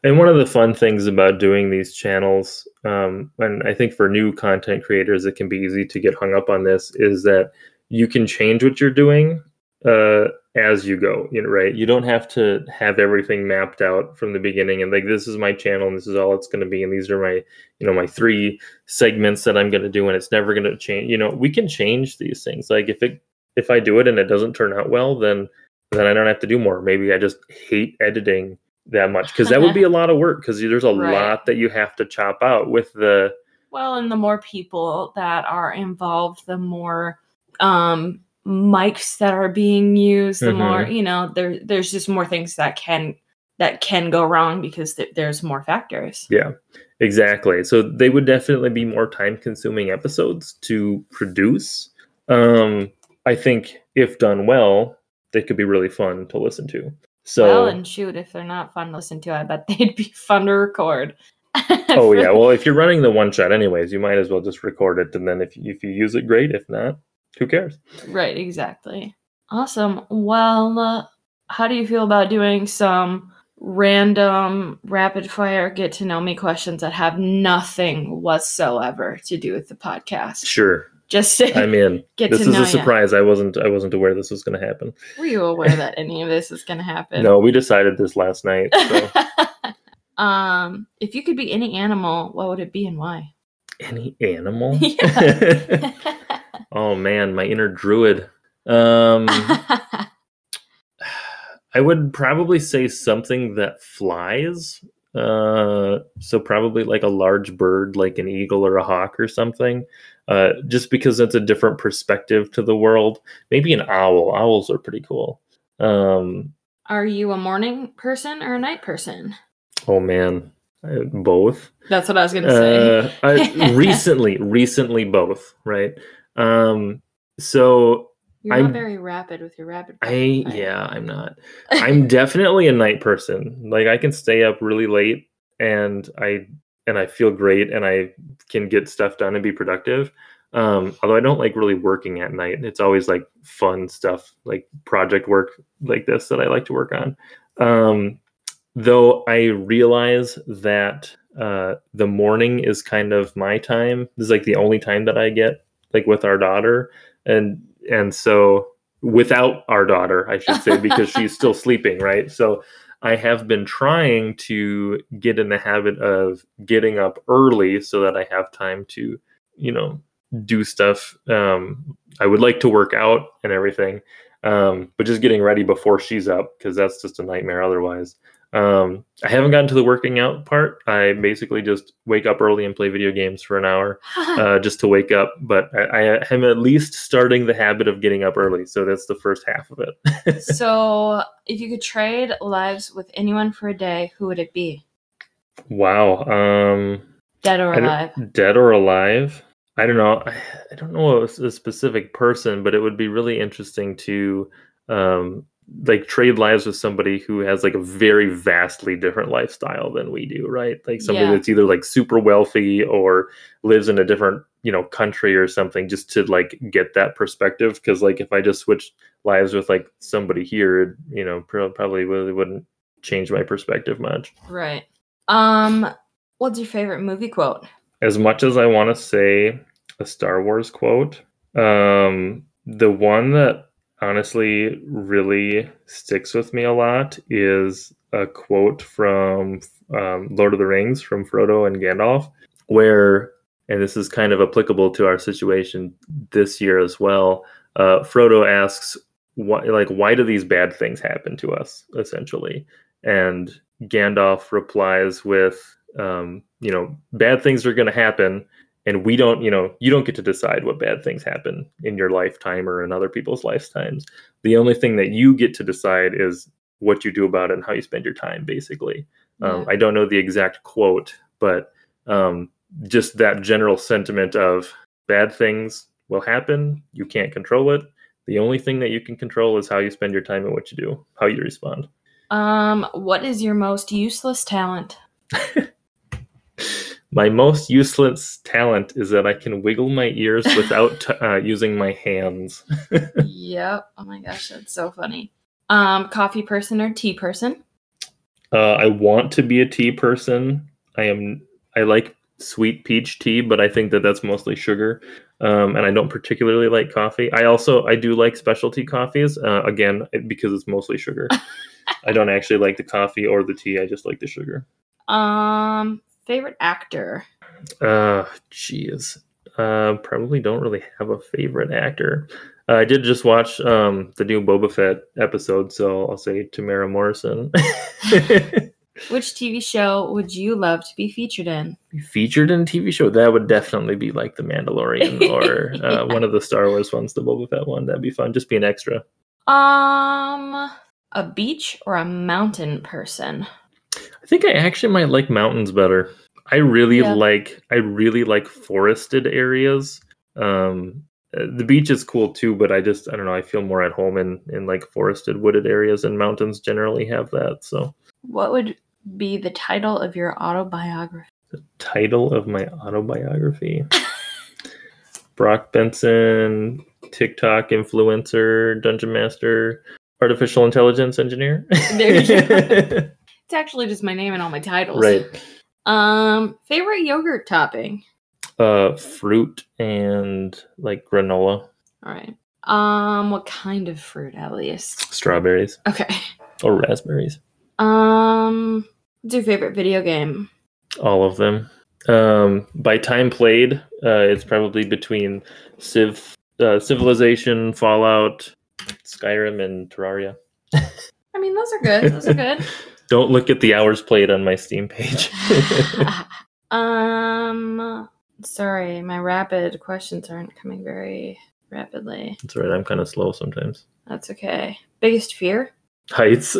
and one of the fun things about doing these channels um, and i think for new content creators it can be easy to get hung up on this is that you can change what you're doing uh, as you go you know right? You don't have to have everything mapped out from the beginning and like this is my channel and this is all it's going to be and these are my you know my three segments that i'm going to do and it's never going to change you know we can change these things. Like if it if i do it and it doesn't turn out well then then i don't have to do more. Maybe i just hate editing that much because that would be a lot of work because there's a Right. lot that you have to chop out with the Well, and the more people that are involved, the more um mics that are being used, the Mhm. more, you know, there there's just more things that can that can go wrong because th- there's more factors. Yeah, exactly. So they would definitely be more time consuming episodes to produce. Um, I think if done well, they could be really fun to listen to. So, well, and shoot, if they're not fun to listen to, I bet they'd be fun to record. oh yeah, well if you're running the one shot anyways, you might as well just record it, and then if if you use it, great. If not, who cares? Right, exactly. Awesome. Well, uh, how do you feel about doing some random rapid fire get to know me questions that have nothing whatsoever to do with the podcast? Sure, Just to I'm in. get this to is know a surprise. I wasn't I wasn't aware this was going to happen. Were you aware that any of this is going to happen? No, we decided this last night. So. um, if you could be any animal, what would it be and why? Any animal? Yeah. Oh man, my inner druid. Um, I would probably say something that flies. Uh, so probably like a large bird, like an eagle or a hawk or something. Uh, just because that's a different perspective to the world. Maybe an owl. Owls are pretty cool. Um, Are you a morning person or a night person? oh man, uh, both. That's what I was going to say. Uh, I, recently, recently both. Right. Um, so You're I'm- not very rapid with your rapid. I fire. yeah, I'm not. I'm definitely a night person. Like I can stay up really late and I and I feel great and I can get stuff done and be productive. Um, although I don't like really working at night. It's always like fun stuff, like project work like this that I like to work on. Um, though I realize that uh, the morning is kind of my time. This is like the only time that I get like with our daughter, and and so without our daughter, I should say, because she's still sleeping, right? So I have been trying to get in the habit of getting up early so that I have time to, you know, do stuff. Um, I would like to work out and everything, um, but just getting ready before she's up because that's just a nightmare otherwise. Um, I haven't gotten to the working out part. I basically just wake up early and play video games for an hour uh, just to wake up. But I, I am at least starting the habit of getting up early. So that's the first half of it. so, if you could trade lives with anyone for a day, who would it be? wow. Um, Dead or alive? dead or alive i don't know i, I don't know a specific person but it would be really interesting to um like trade lives with somebody who has like a very vastly different lifestyle than we do right like somebody Yeah. that's either like super wealthy or lives in a different you know country or something just to like get that perspective because like if i just switched lives with like somebody here you know probably really wouldn't change my perspective much Right. Um, what's your favorite movie quote? as much as I want to say a Star Wars quote, um, the one that honestly really sticks with me a lot is a quote from um, Lord of the Rings from Frodo and Gandalf, where, and this is kind of applicable to our situation this year as well. Uh, Frodo asks, "Why, like, why do these bad things happen to us?" Essentially, and Gandalf replies with, um, you know, bad things are going to happen, and we don't, you know, you don't get to decide what bad things happen in your lifetime or in other people's lifetimes. The only thing that you get to decide is what you do about it and how you spend your time, basically. Um, I don't know the exact quote, but um, just that general sentiment of bad things will happen. You can't control it. The only thing that you can control is how you spend your time and what you do, how you respond. Um, what is your most useless talent? My most useless talent is that I can wiggle my ears without t- uh, using my hands. yep. Oh my gosh, that's so funny. Um, coffee person or tea person? Uh, I want to be a tea person. I am. I like sweet peach tea, but I think that that's mostly sugar, um, and I don't particularly like coffee. I also I do like specialty coffees. Uh, again, because it's mostly sugar. I don't actually like the coffee or the tea. I just like the sugar. Um, favorite actor? Uh, jeez. Uh, probably don't really have a favorite actor. Uh, I did just watch um the new Boba Fett episode, so I'll say Temuera Morrison. Which TV show would you love to be featured in? Featured in a TV show, that would definitely be like The Mandalorian or uh, one of the Star Wars ones, the Boba Fett one. That'd be fun. Just be an extra. Um, a beach or a mountain person? I think I actually might like mountains better. I really Yeah. like I really like forested areas. Um the beach is cool too, but I just I don't know, I feel more at home in in like forested wooded areas and mountains generally have that. So What would be the title of your autobiography? The title of my autobiography. Brock Benson, TikTok influencer, dungeon master, artificial intelligence engineer. There you go. It's actually just my name and all my titles. right. Um, favorite yogurt topping? Uh fruit and like granola, All right. Um, what kind of fruit at least? strawberries Okay. or raspberries. Um, what's your favorite video game? all of them. Um, by time played, uh, it's probably between Civ, uh, Civilization, Fallout, Skyrim, and Terraria. I mean, those are good. Those are good. Don't look at the hours played on my Steam page. um, sorry, my rapid questions aren't coming very rapidly. That's right. I'm kind of slow sometimes. That's okay. Biggest fear? Heights.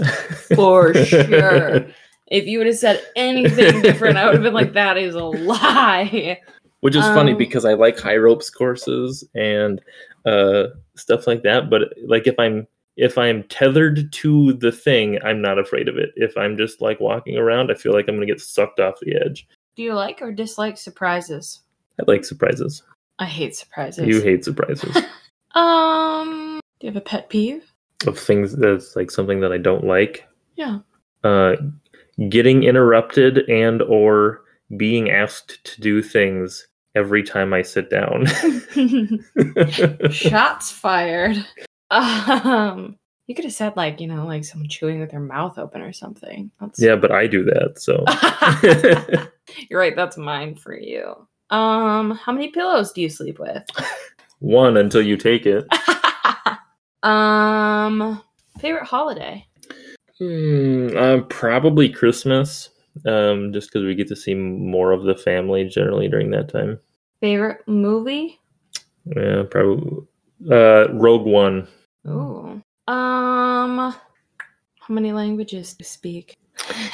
For sure. If you would have said anything different, I would have been like, that is a lie. Which is funny Um, because I like high ropes courses and uh, stuff like that. But like if I'm if I'm tethered to the thing, I'm not afraid of it. If I'm just like walking around, I feel like I'm gonna get sucked off the edge. Do you like or dislike surprises? I like surprises. I hate surprises. You hate surprises Um, do you have a pet peeve? of things that's like something that I don't like. Yeah. Uh, getting interrupted and or being asked to do things every time I sit down. Shots fired. Um, you could have said like you know like someone chewing with their mouth open or something. That's yeah, but I do that. So You're right. That's mine for you. Um, how many pillows do you sleep with? one until you take it. um, favorite holiday? Hmm, uh, probably Christmas. Um, just because we get to see more of the family generally during that time. Favorite movie? Yeah, probably. Uh, Rogue One. Ooh. Um, how many languages do you speak?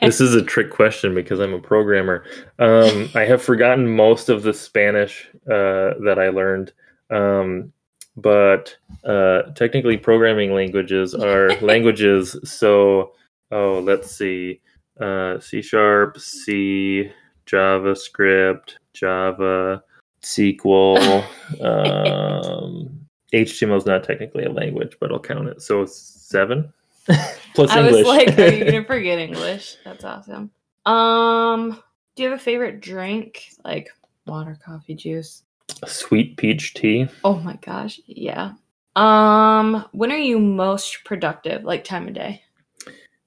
this is a trick question because I'm a programmer. Um, I have forgotten most of the Spanish uh, that I learned, um, but uh, technically, programming languages are languages. So, oh, let's see: uh, C sharp, C, JavaScript, Java, SQL. um, HTML is not technically a language, but I'll count it. So seven plus I English. was like, are you gonna forget English? That's awesome. Um, do you have a favorite drink? Like water, coffee, juice? Sweet peach tea. Oh my gosh, yeah. Um, when are you most productive? Like time of day?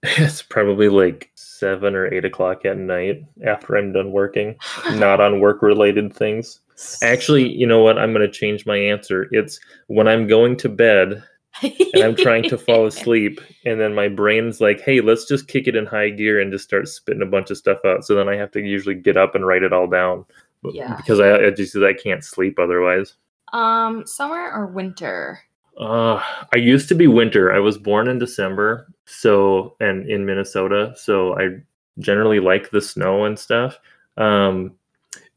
It's probably like seven or eight o'clock at night after I'm done working, not on work related things. Actually, you know what? I'm going to change my answer. It's when I'm going to bed and I'm trying to fall asleep, and then my brain's like, hey, let's just kick it in high gear and just start spitting a bunch of stuff out. So then I have to usually get up and write it all down. Yeah. Because I, I just I can't sleep otherwise. Um, summer or winter? Uh, I used to be winter. I was born in December, so and in Minnesota, so I generally like the snow and stuff. Um,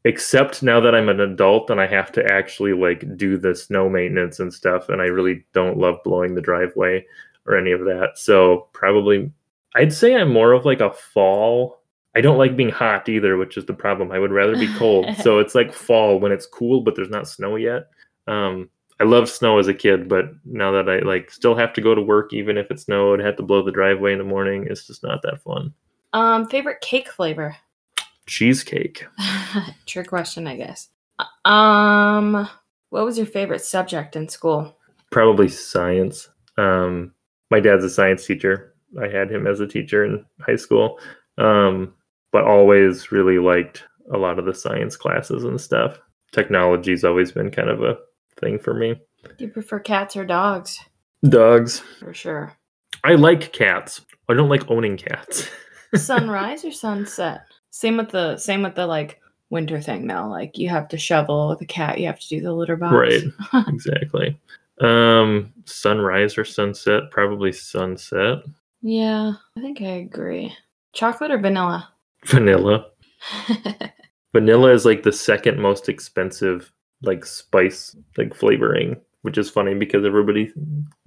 except now that I'm an adult and I have to actually like do the snow maintenance and stuff, and I really don't love blowing the driveway or any of that. So probably, I'd say I'm more of like a fall. I don't like being hot either, which is the problem. I would rather be cold. so it's like fall when it's cool, but there's not snow yet. Um, I loved snow as a kid, but now that I like still have to go to work, even if it snowed, have to blow the driveway in the morning, it's just not that fun. Um, favorite cake flavor? Cheesecake. Trick question, I guess. Um, what was your favorite subject in school? Probably science. Um, my dad's a science teacher. I had him as a teacher in high school, um, but always really liked a lot of the science classes and stuff. Technology's always been kind of a thing for me. Do you prefer cats or dogs? Dogs. For sure. I like cats. I don't like owning cats. Sunrise or sunset? Same with the same with the like winter thing though. Like you have to shovel the cat, you have to do the litter box. Right. exactly. Um, sunrise or sunset? Probably sunset. Yeah, I think I agree. Chocolate or vanilla? Vanilla. Vanilla is like the second most expensive like spice like flavoring, which is funny because everybody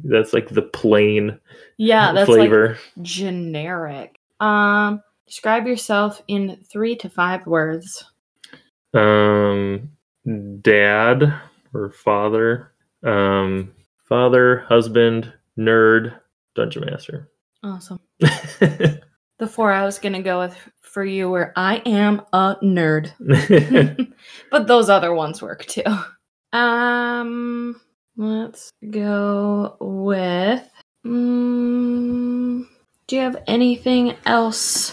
that's like the plain yeah, that's like flavor. generic. Um, describe yourself in three to five words. um dad or father. Um father, husband, nerd, dungeon master. Awesome. The four I was gonna go with for you were I am a nerd. but those other ones work too. Um, let's go with. Mm, do you have anything else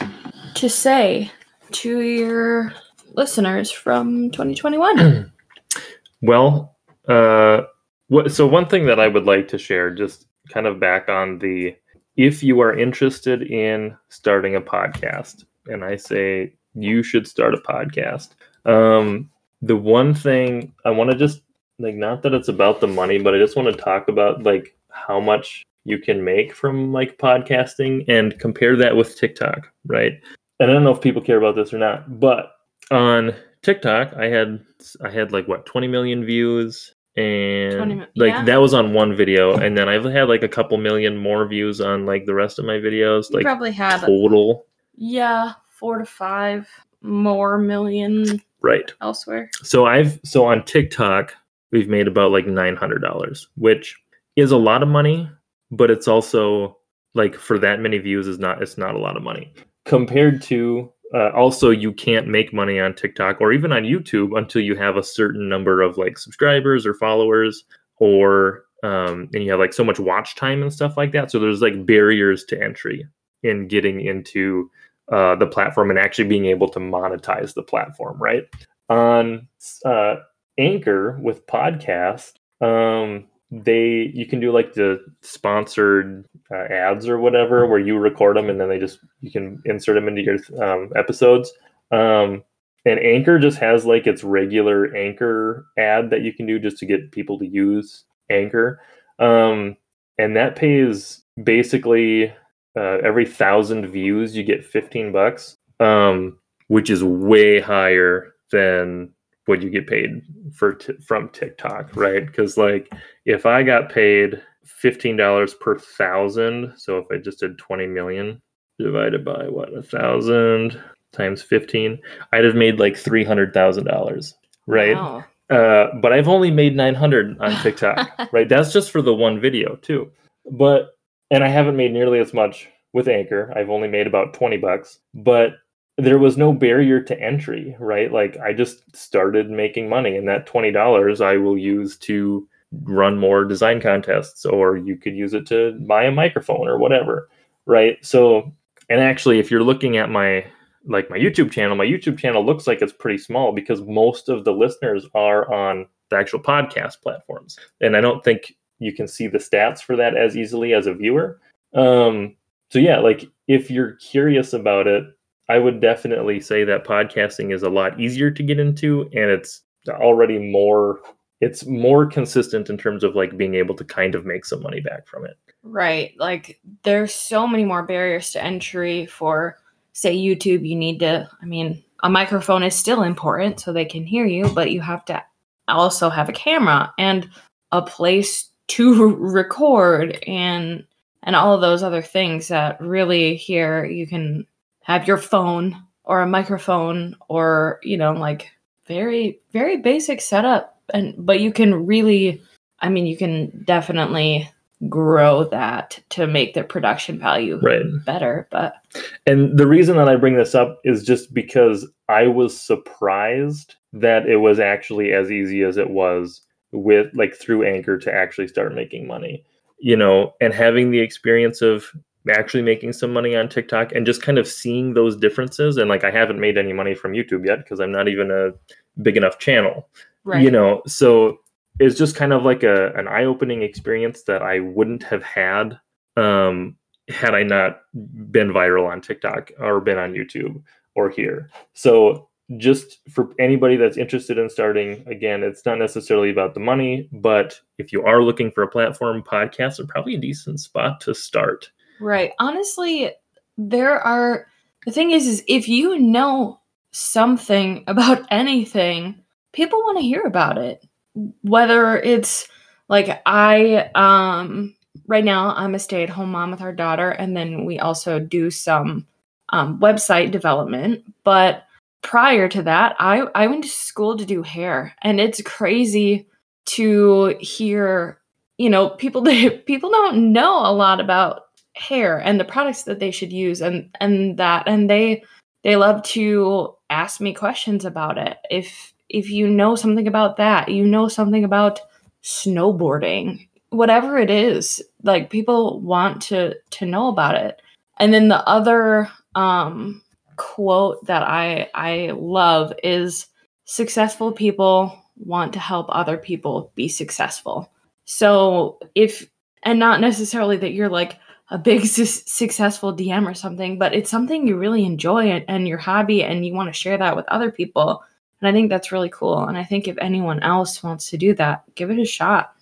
to say to your listeners from 2021? Well, uh, what, so one thing that I would like to share, just kind of back on the, if you are interested in starting a podcast, and I say you should start a podcast. Um, the one thing I want to just like, not that it's about the money, but I just want to talk about like how much you can make from like podcasting and compare that with TikTok, right? And I don't know if people care about this or not, but on TikTok, I had I had like what 20 million views 20 and mi- like yeah. that was on one video and then I've had like a couple million more views on like the rest of my videos you like probably have, total yeah, four to five more million right elsewhere. so I've so on TikTok we've made about like $900 which is a lot of money but it's also like for that many views is not it's not a lot of money compared to uh, also you can't make money on TikTok or even on YouTube until you have a certain number of like subscribers or followers or um, and you have like so much watch time and stuff like that. So there's like barriers to entry in getting into uh, the platform and actually being able to monetize the platform right? On uh, anchor with podcast um, they you can do like the sponsored uh, ads or whatever where you record them and then they just you can insert them into your um, episodes. Um, and anchor just has like its regular anchor ad that you can do just to get people to use anchor. Um, and that pays basically uh, every thousand views you get 15 bucks, um, which is way higher than what you get paid for t- from TikTok, right? Because like if I got paid fifteen dollars per thousand, so if I just did 20 million divided by what a thousand times 15, I'd have made like three hundred thousand dollars, right? Wow. Uh, but I've only made 900 on TikTok, right? That's just for the one video too. But and I haven't made nearly as much with Anchor. I've only made about 20 bucks, but there was no barrier to entry, right? Like I just started making money and that $20 I will use to run more design contests or you could use it to buy a microphone or whatever, right? So and actually if you're looking at my like my YouTube channel, my YouTube channel looks like it's pretty small because most of the listeners are on the actual podcast platforms. And I don't think you can see the stats for that as easily as a viewer. Um, so yeah, like if you're curious about it, I would definitely say that podcasting is a lot easier to get into and it's already more it's more consistent in terms of like being able to kind of make some money back from it. Right. Like there's so many more barriers to entry for say YouTube, you need to I mean, a microphone is still important so they can hear you, but you have to also have a camera and a place to record and and all of those other things that really here you can have your phone or a microphone or you know like very very basic setup and but you can really i mean you can definitely grow that to make the production value Right. better but And the reason that I bring this up is just because I was surprised that it was actually as easy as it was with like through Anchor to actually start making money. You know, and having the experience of actually making some money on TikTok and just kind of seeing those differences. And like I haven't made any money from YouTube yet because I'm not even a big enough channel right. you know? So it's just kind of like a an eye-opening experience that i wouldn't have had um had i not been viral on tiktok or been on youtube or here. So just for anybody that's interested in starting again it's not necessarily about the money but if you are looking for a platform podcasts are probably a decent spot to start Right. Honestly, there are the thing is is if you know something about anything, people want to hear about it. Whether it's like I um right now I'm a stay-at-home mom with our daughter and then we also do some um website development, but prior to that, I I went to school to do hair and it's crazy to hear, you know, people that people don't know a lot about hair and the products that they should use and and that and they they love to ask me questions about it. If if you know something about that you know something about snowboarding whatever it is like people want to to know about it. And then the other um quote that i i love is successful people want to help other people be successful. So if and not necessarily that you're like a big su- successful DM or something, but it's something you really enjoy and, and your hobby and you want to share that with other people. And I think that's really cool. And I think if anyone else wants to do that, give it a shot.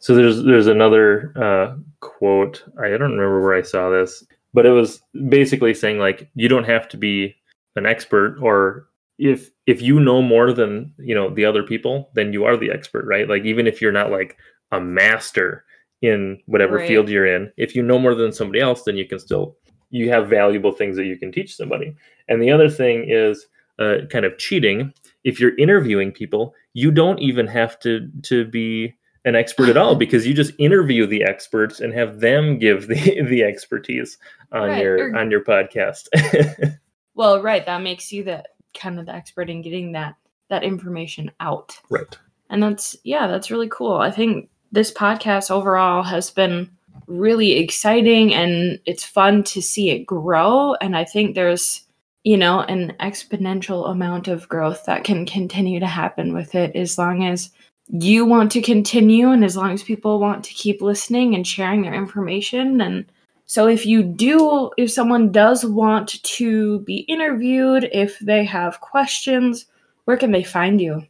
So there's there's another uh, quote. I don't remember where I saw this, but it was basically saying like you don't have to be an expert or if if you know more than you know the other people, then you are the expert, right? Like even if you're not like a master in whatever Right. field you're in, if you know more than somebody else, then you can still you have valuable things that you can teach somebody. And the other thing is uh, kind of cheating. If you're interviewing people, you don't even have to to be an expert at all because you just interview the experts and have them give the the expertise on Right, your or- on your podcast. Well, right. That makes you the kind of the expert in getting that that information out. right. And that's yeah, that's really cool. I think this podcast overall has been really exciting and it's fun to see it grow. And I think there's you know an exponential amount of growth that can continue to happen with it as long as you want to continue and as long as people want to keep listening and sharing their information. And so if you do if someone does want to be interviewed if they have questions where can they find you?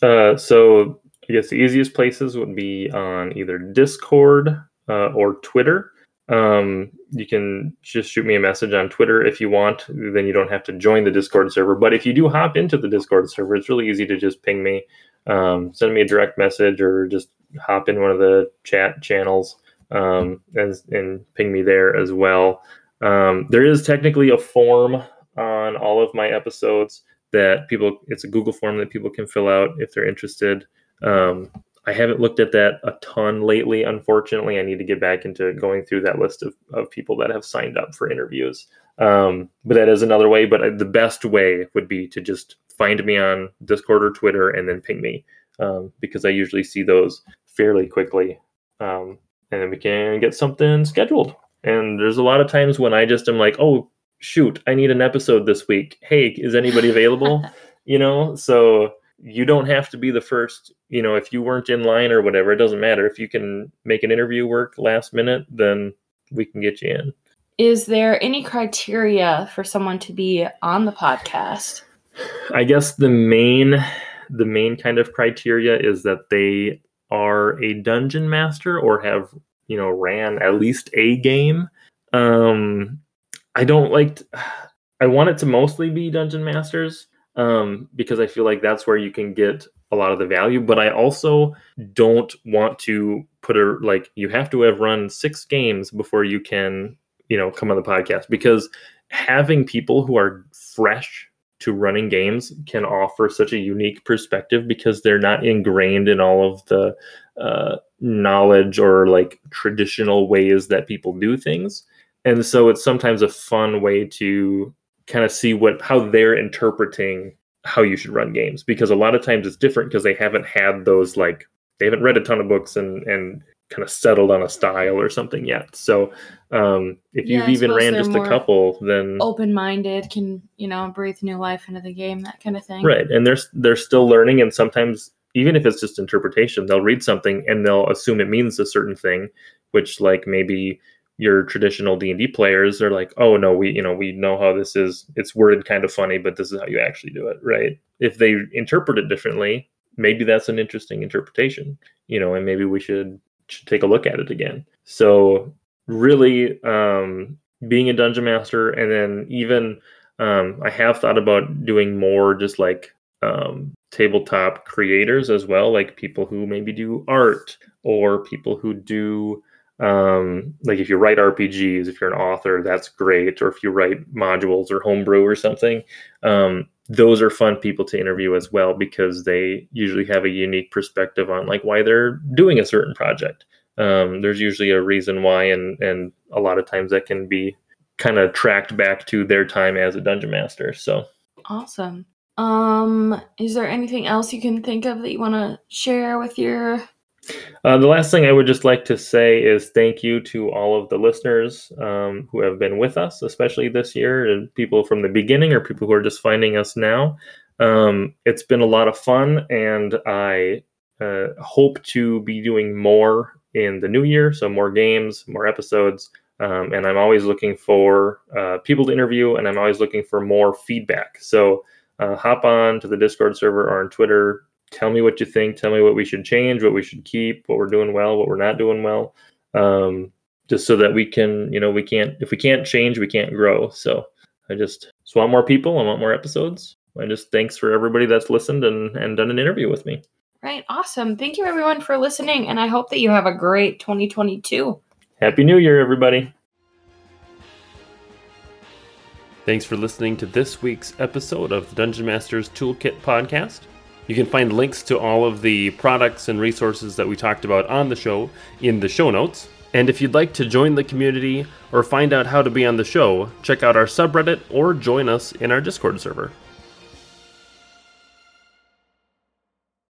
Uh, so I guess the easiest places would be on either Discord uh, or Twitter. Um, you can just shoot me a message on Twitter if you want. Then you don't have to join the Discord server. But if you do hop into the Discord server, it's really easy to just ping me, um, send me a direct message, or just hop in one of the chat channels um, and, and ping me there as well. Um, there is technically a form on all of my episodes that people, it's a Google form that people can fill out if they're interested. Um, I haven't looked at that a ton lately, unfortunately. I need to get back into going through that list of, of people that have signed up for interviews. Um, but that is another way. But the best way would be to just find me on Discord or Twitter and then ping me um, because I usually see those fairly quickly. Um, and then we can get something scheduled. And there's a lot of times when I just am like, oh, shoot, I need an episode this week. Hey, is anybody available? you know, so you don't have to be the first. You know, if you weren't in line or whatever, it doesn't matter. If you can make an interview work last minute, then we can get you in. Is there any criteria for someone to be on the podcast? I guess the main the main kind of criteria is that they are a dungeon master or have you know ran at least a game um i don't like i want it to mostly be dungeon masters um because i feel like that's where you can get a lot of the value. But i also don't want to put a like you have to have run six games before you can you know come on the podcast. Because having people who are fresh to running games can offer such a unique perspective because they're not ingrained in all of the uh, knowledge or like traditional ways that people do things. And so it's sometimes a fun way to kind of see what how they're interpreting how you should run games because a lot of times it's different because they haven't had those like they haven't read a ton of books and and kind of settled on a style or something yet. So um, if Yeah, you've I even ran just a couple, then Open minded, can, you know, breathe new life into the game, that kind of thing. right, and they're they're still learning, and sometimes even if it's just interpretation, they'll read something and they'll assume it means a certain thing, which like maybe your traditional D&D players are like, "Oh no, we you know, we know how this is. It's worded kind of funny, but this is how you actually do it." Right? If they interpret it differently, maybe that's an interesting interpretation, you know, and maybe we should should take a look at it again. So really um being a dungeon master and then even um I have thought about doing more just like um tabletop creators as well, like people who maybe do art or people who do um like if you write rpgs if you're an author that's great. Or if you write modules or homebrew or something um those are fun people to interview as well because they usually have a unique perspective on like why they're doing a certain project. Um there's usually a reason why and and a lot of times that can be kind of tracked back to their time as a dungeon master so. Awesome. Um, is there anything else you can think of that you want to share with your Uh, the last thing I would just like to say is thank you to all of the listeners um, who have been with us, especially this year, and people from the beginning or people who are just finding us now. Um, it's been a lot of fun, and I uh, hope to be doing more in the new year. So, more games, more episodes. Um, and I'm always looking for uh, people to interview, and I'm always looking for more feedback. So, uh, hop on to the Discord server or on Twitter, tell me what you think tell me what we should change what we should keep what we're doing well what we're not doing well um, just so that we can you know we can't if we can't change we can't grow so i just just want more people i want more episodes i just thanks for everybody that's listened and and done an interview with me Right. Awesome. Thank you everyone for listening and I hope that you have a great 2022. happy new year everybody Thanks for listening to this week's episode of the Dungeon Masters Toolkit podcast. You can find links to all of the products and resources that we talked about on the show in the show notes. And if you'd like to join the community or find out how to be on the show, check out our subreddit or join us in our Discord server.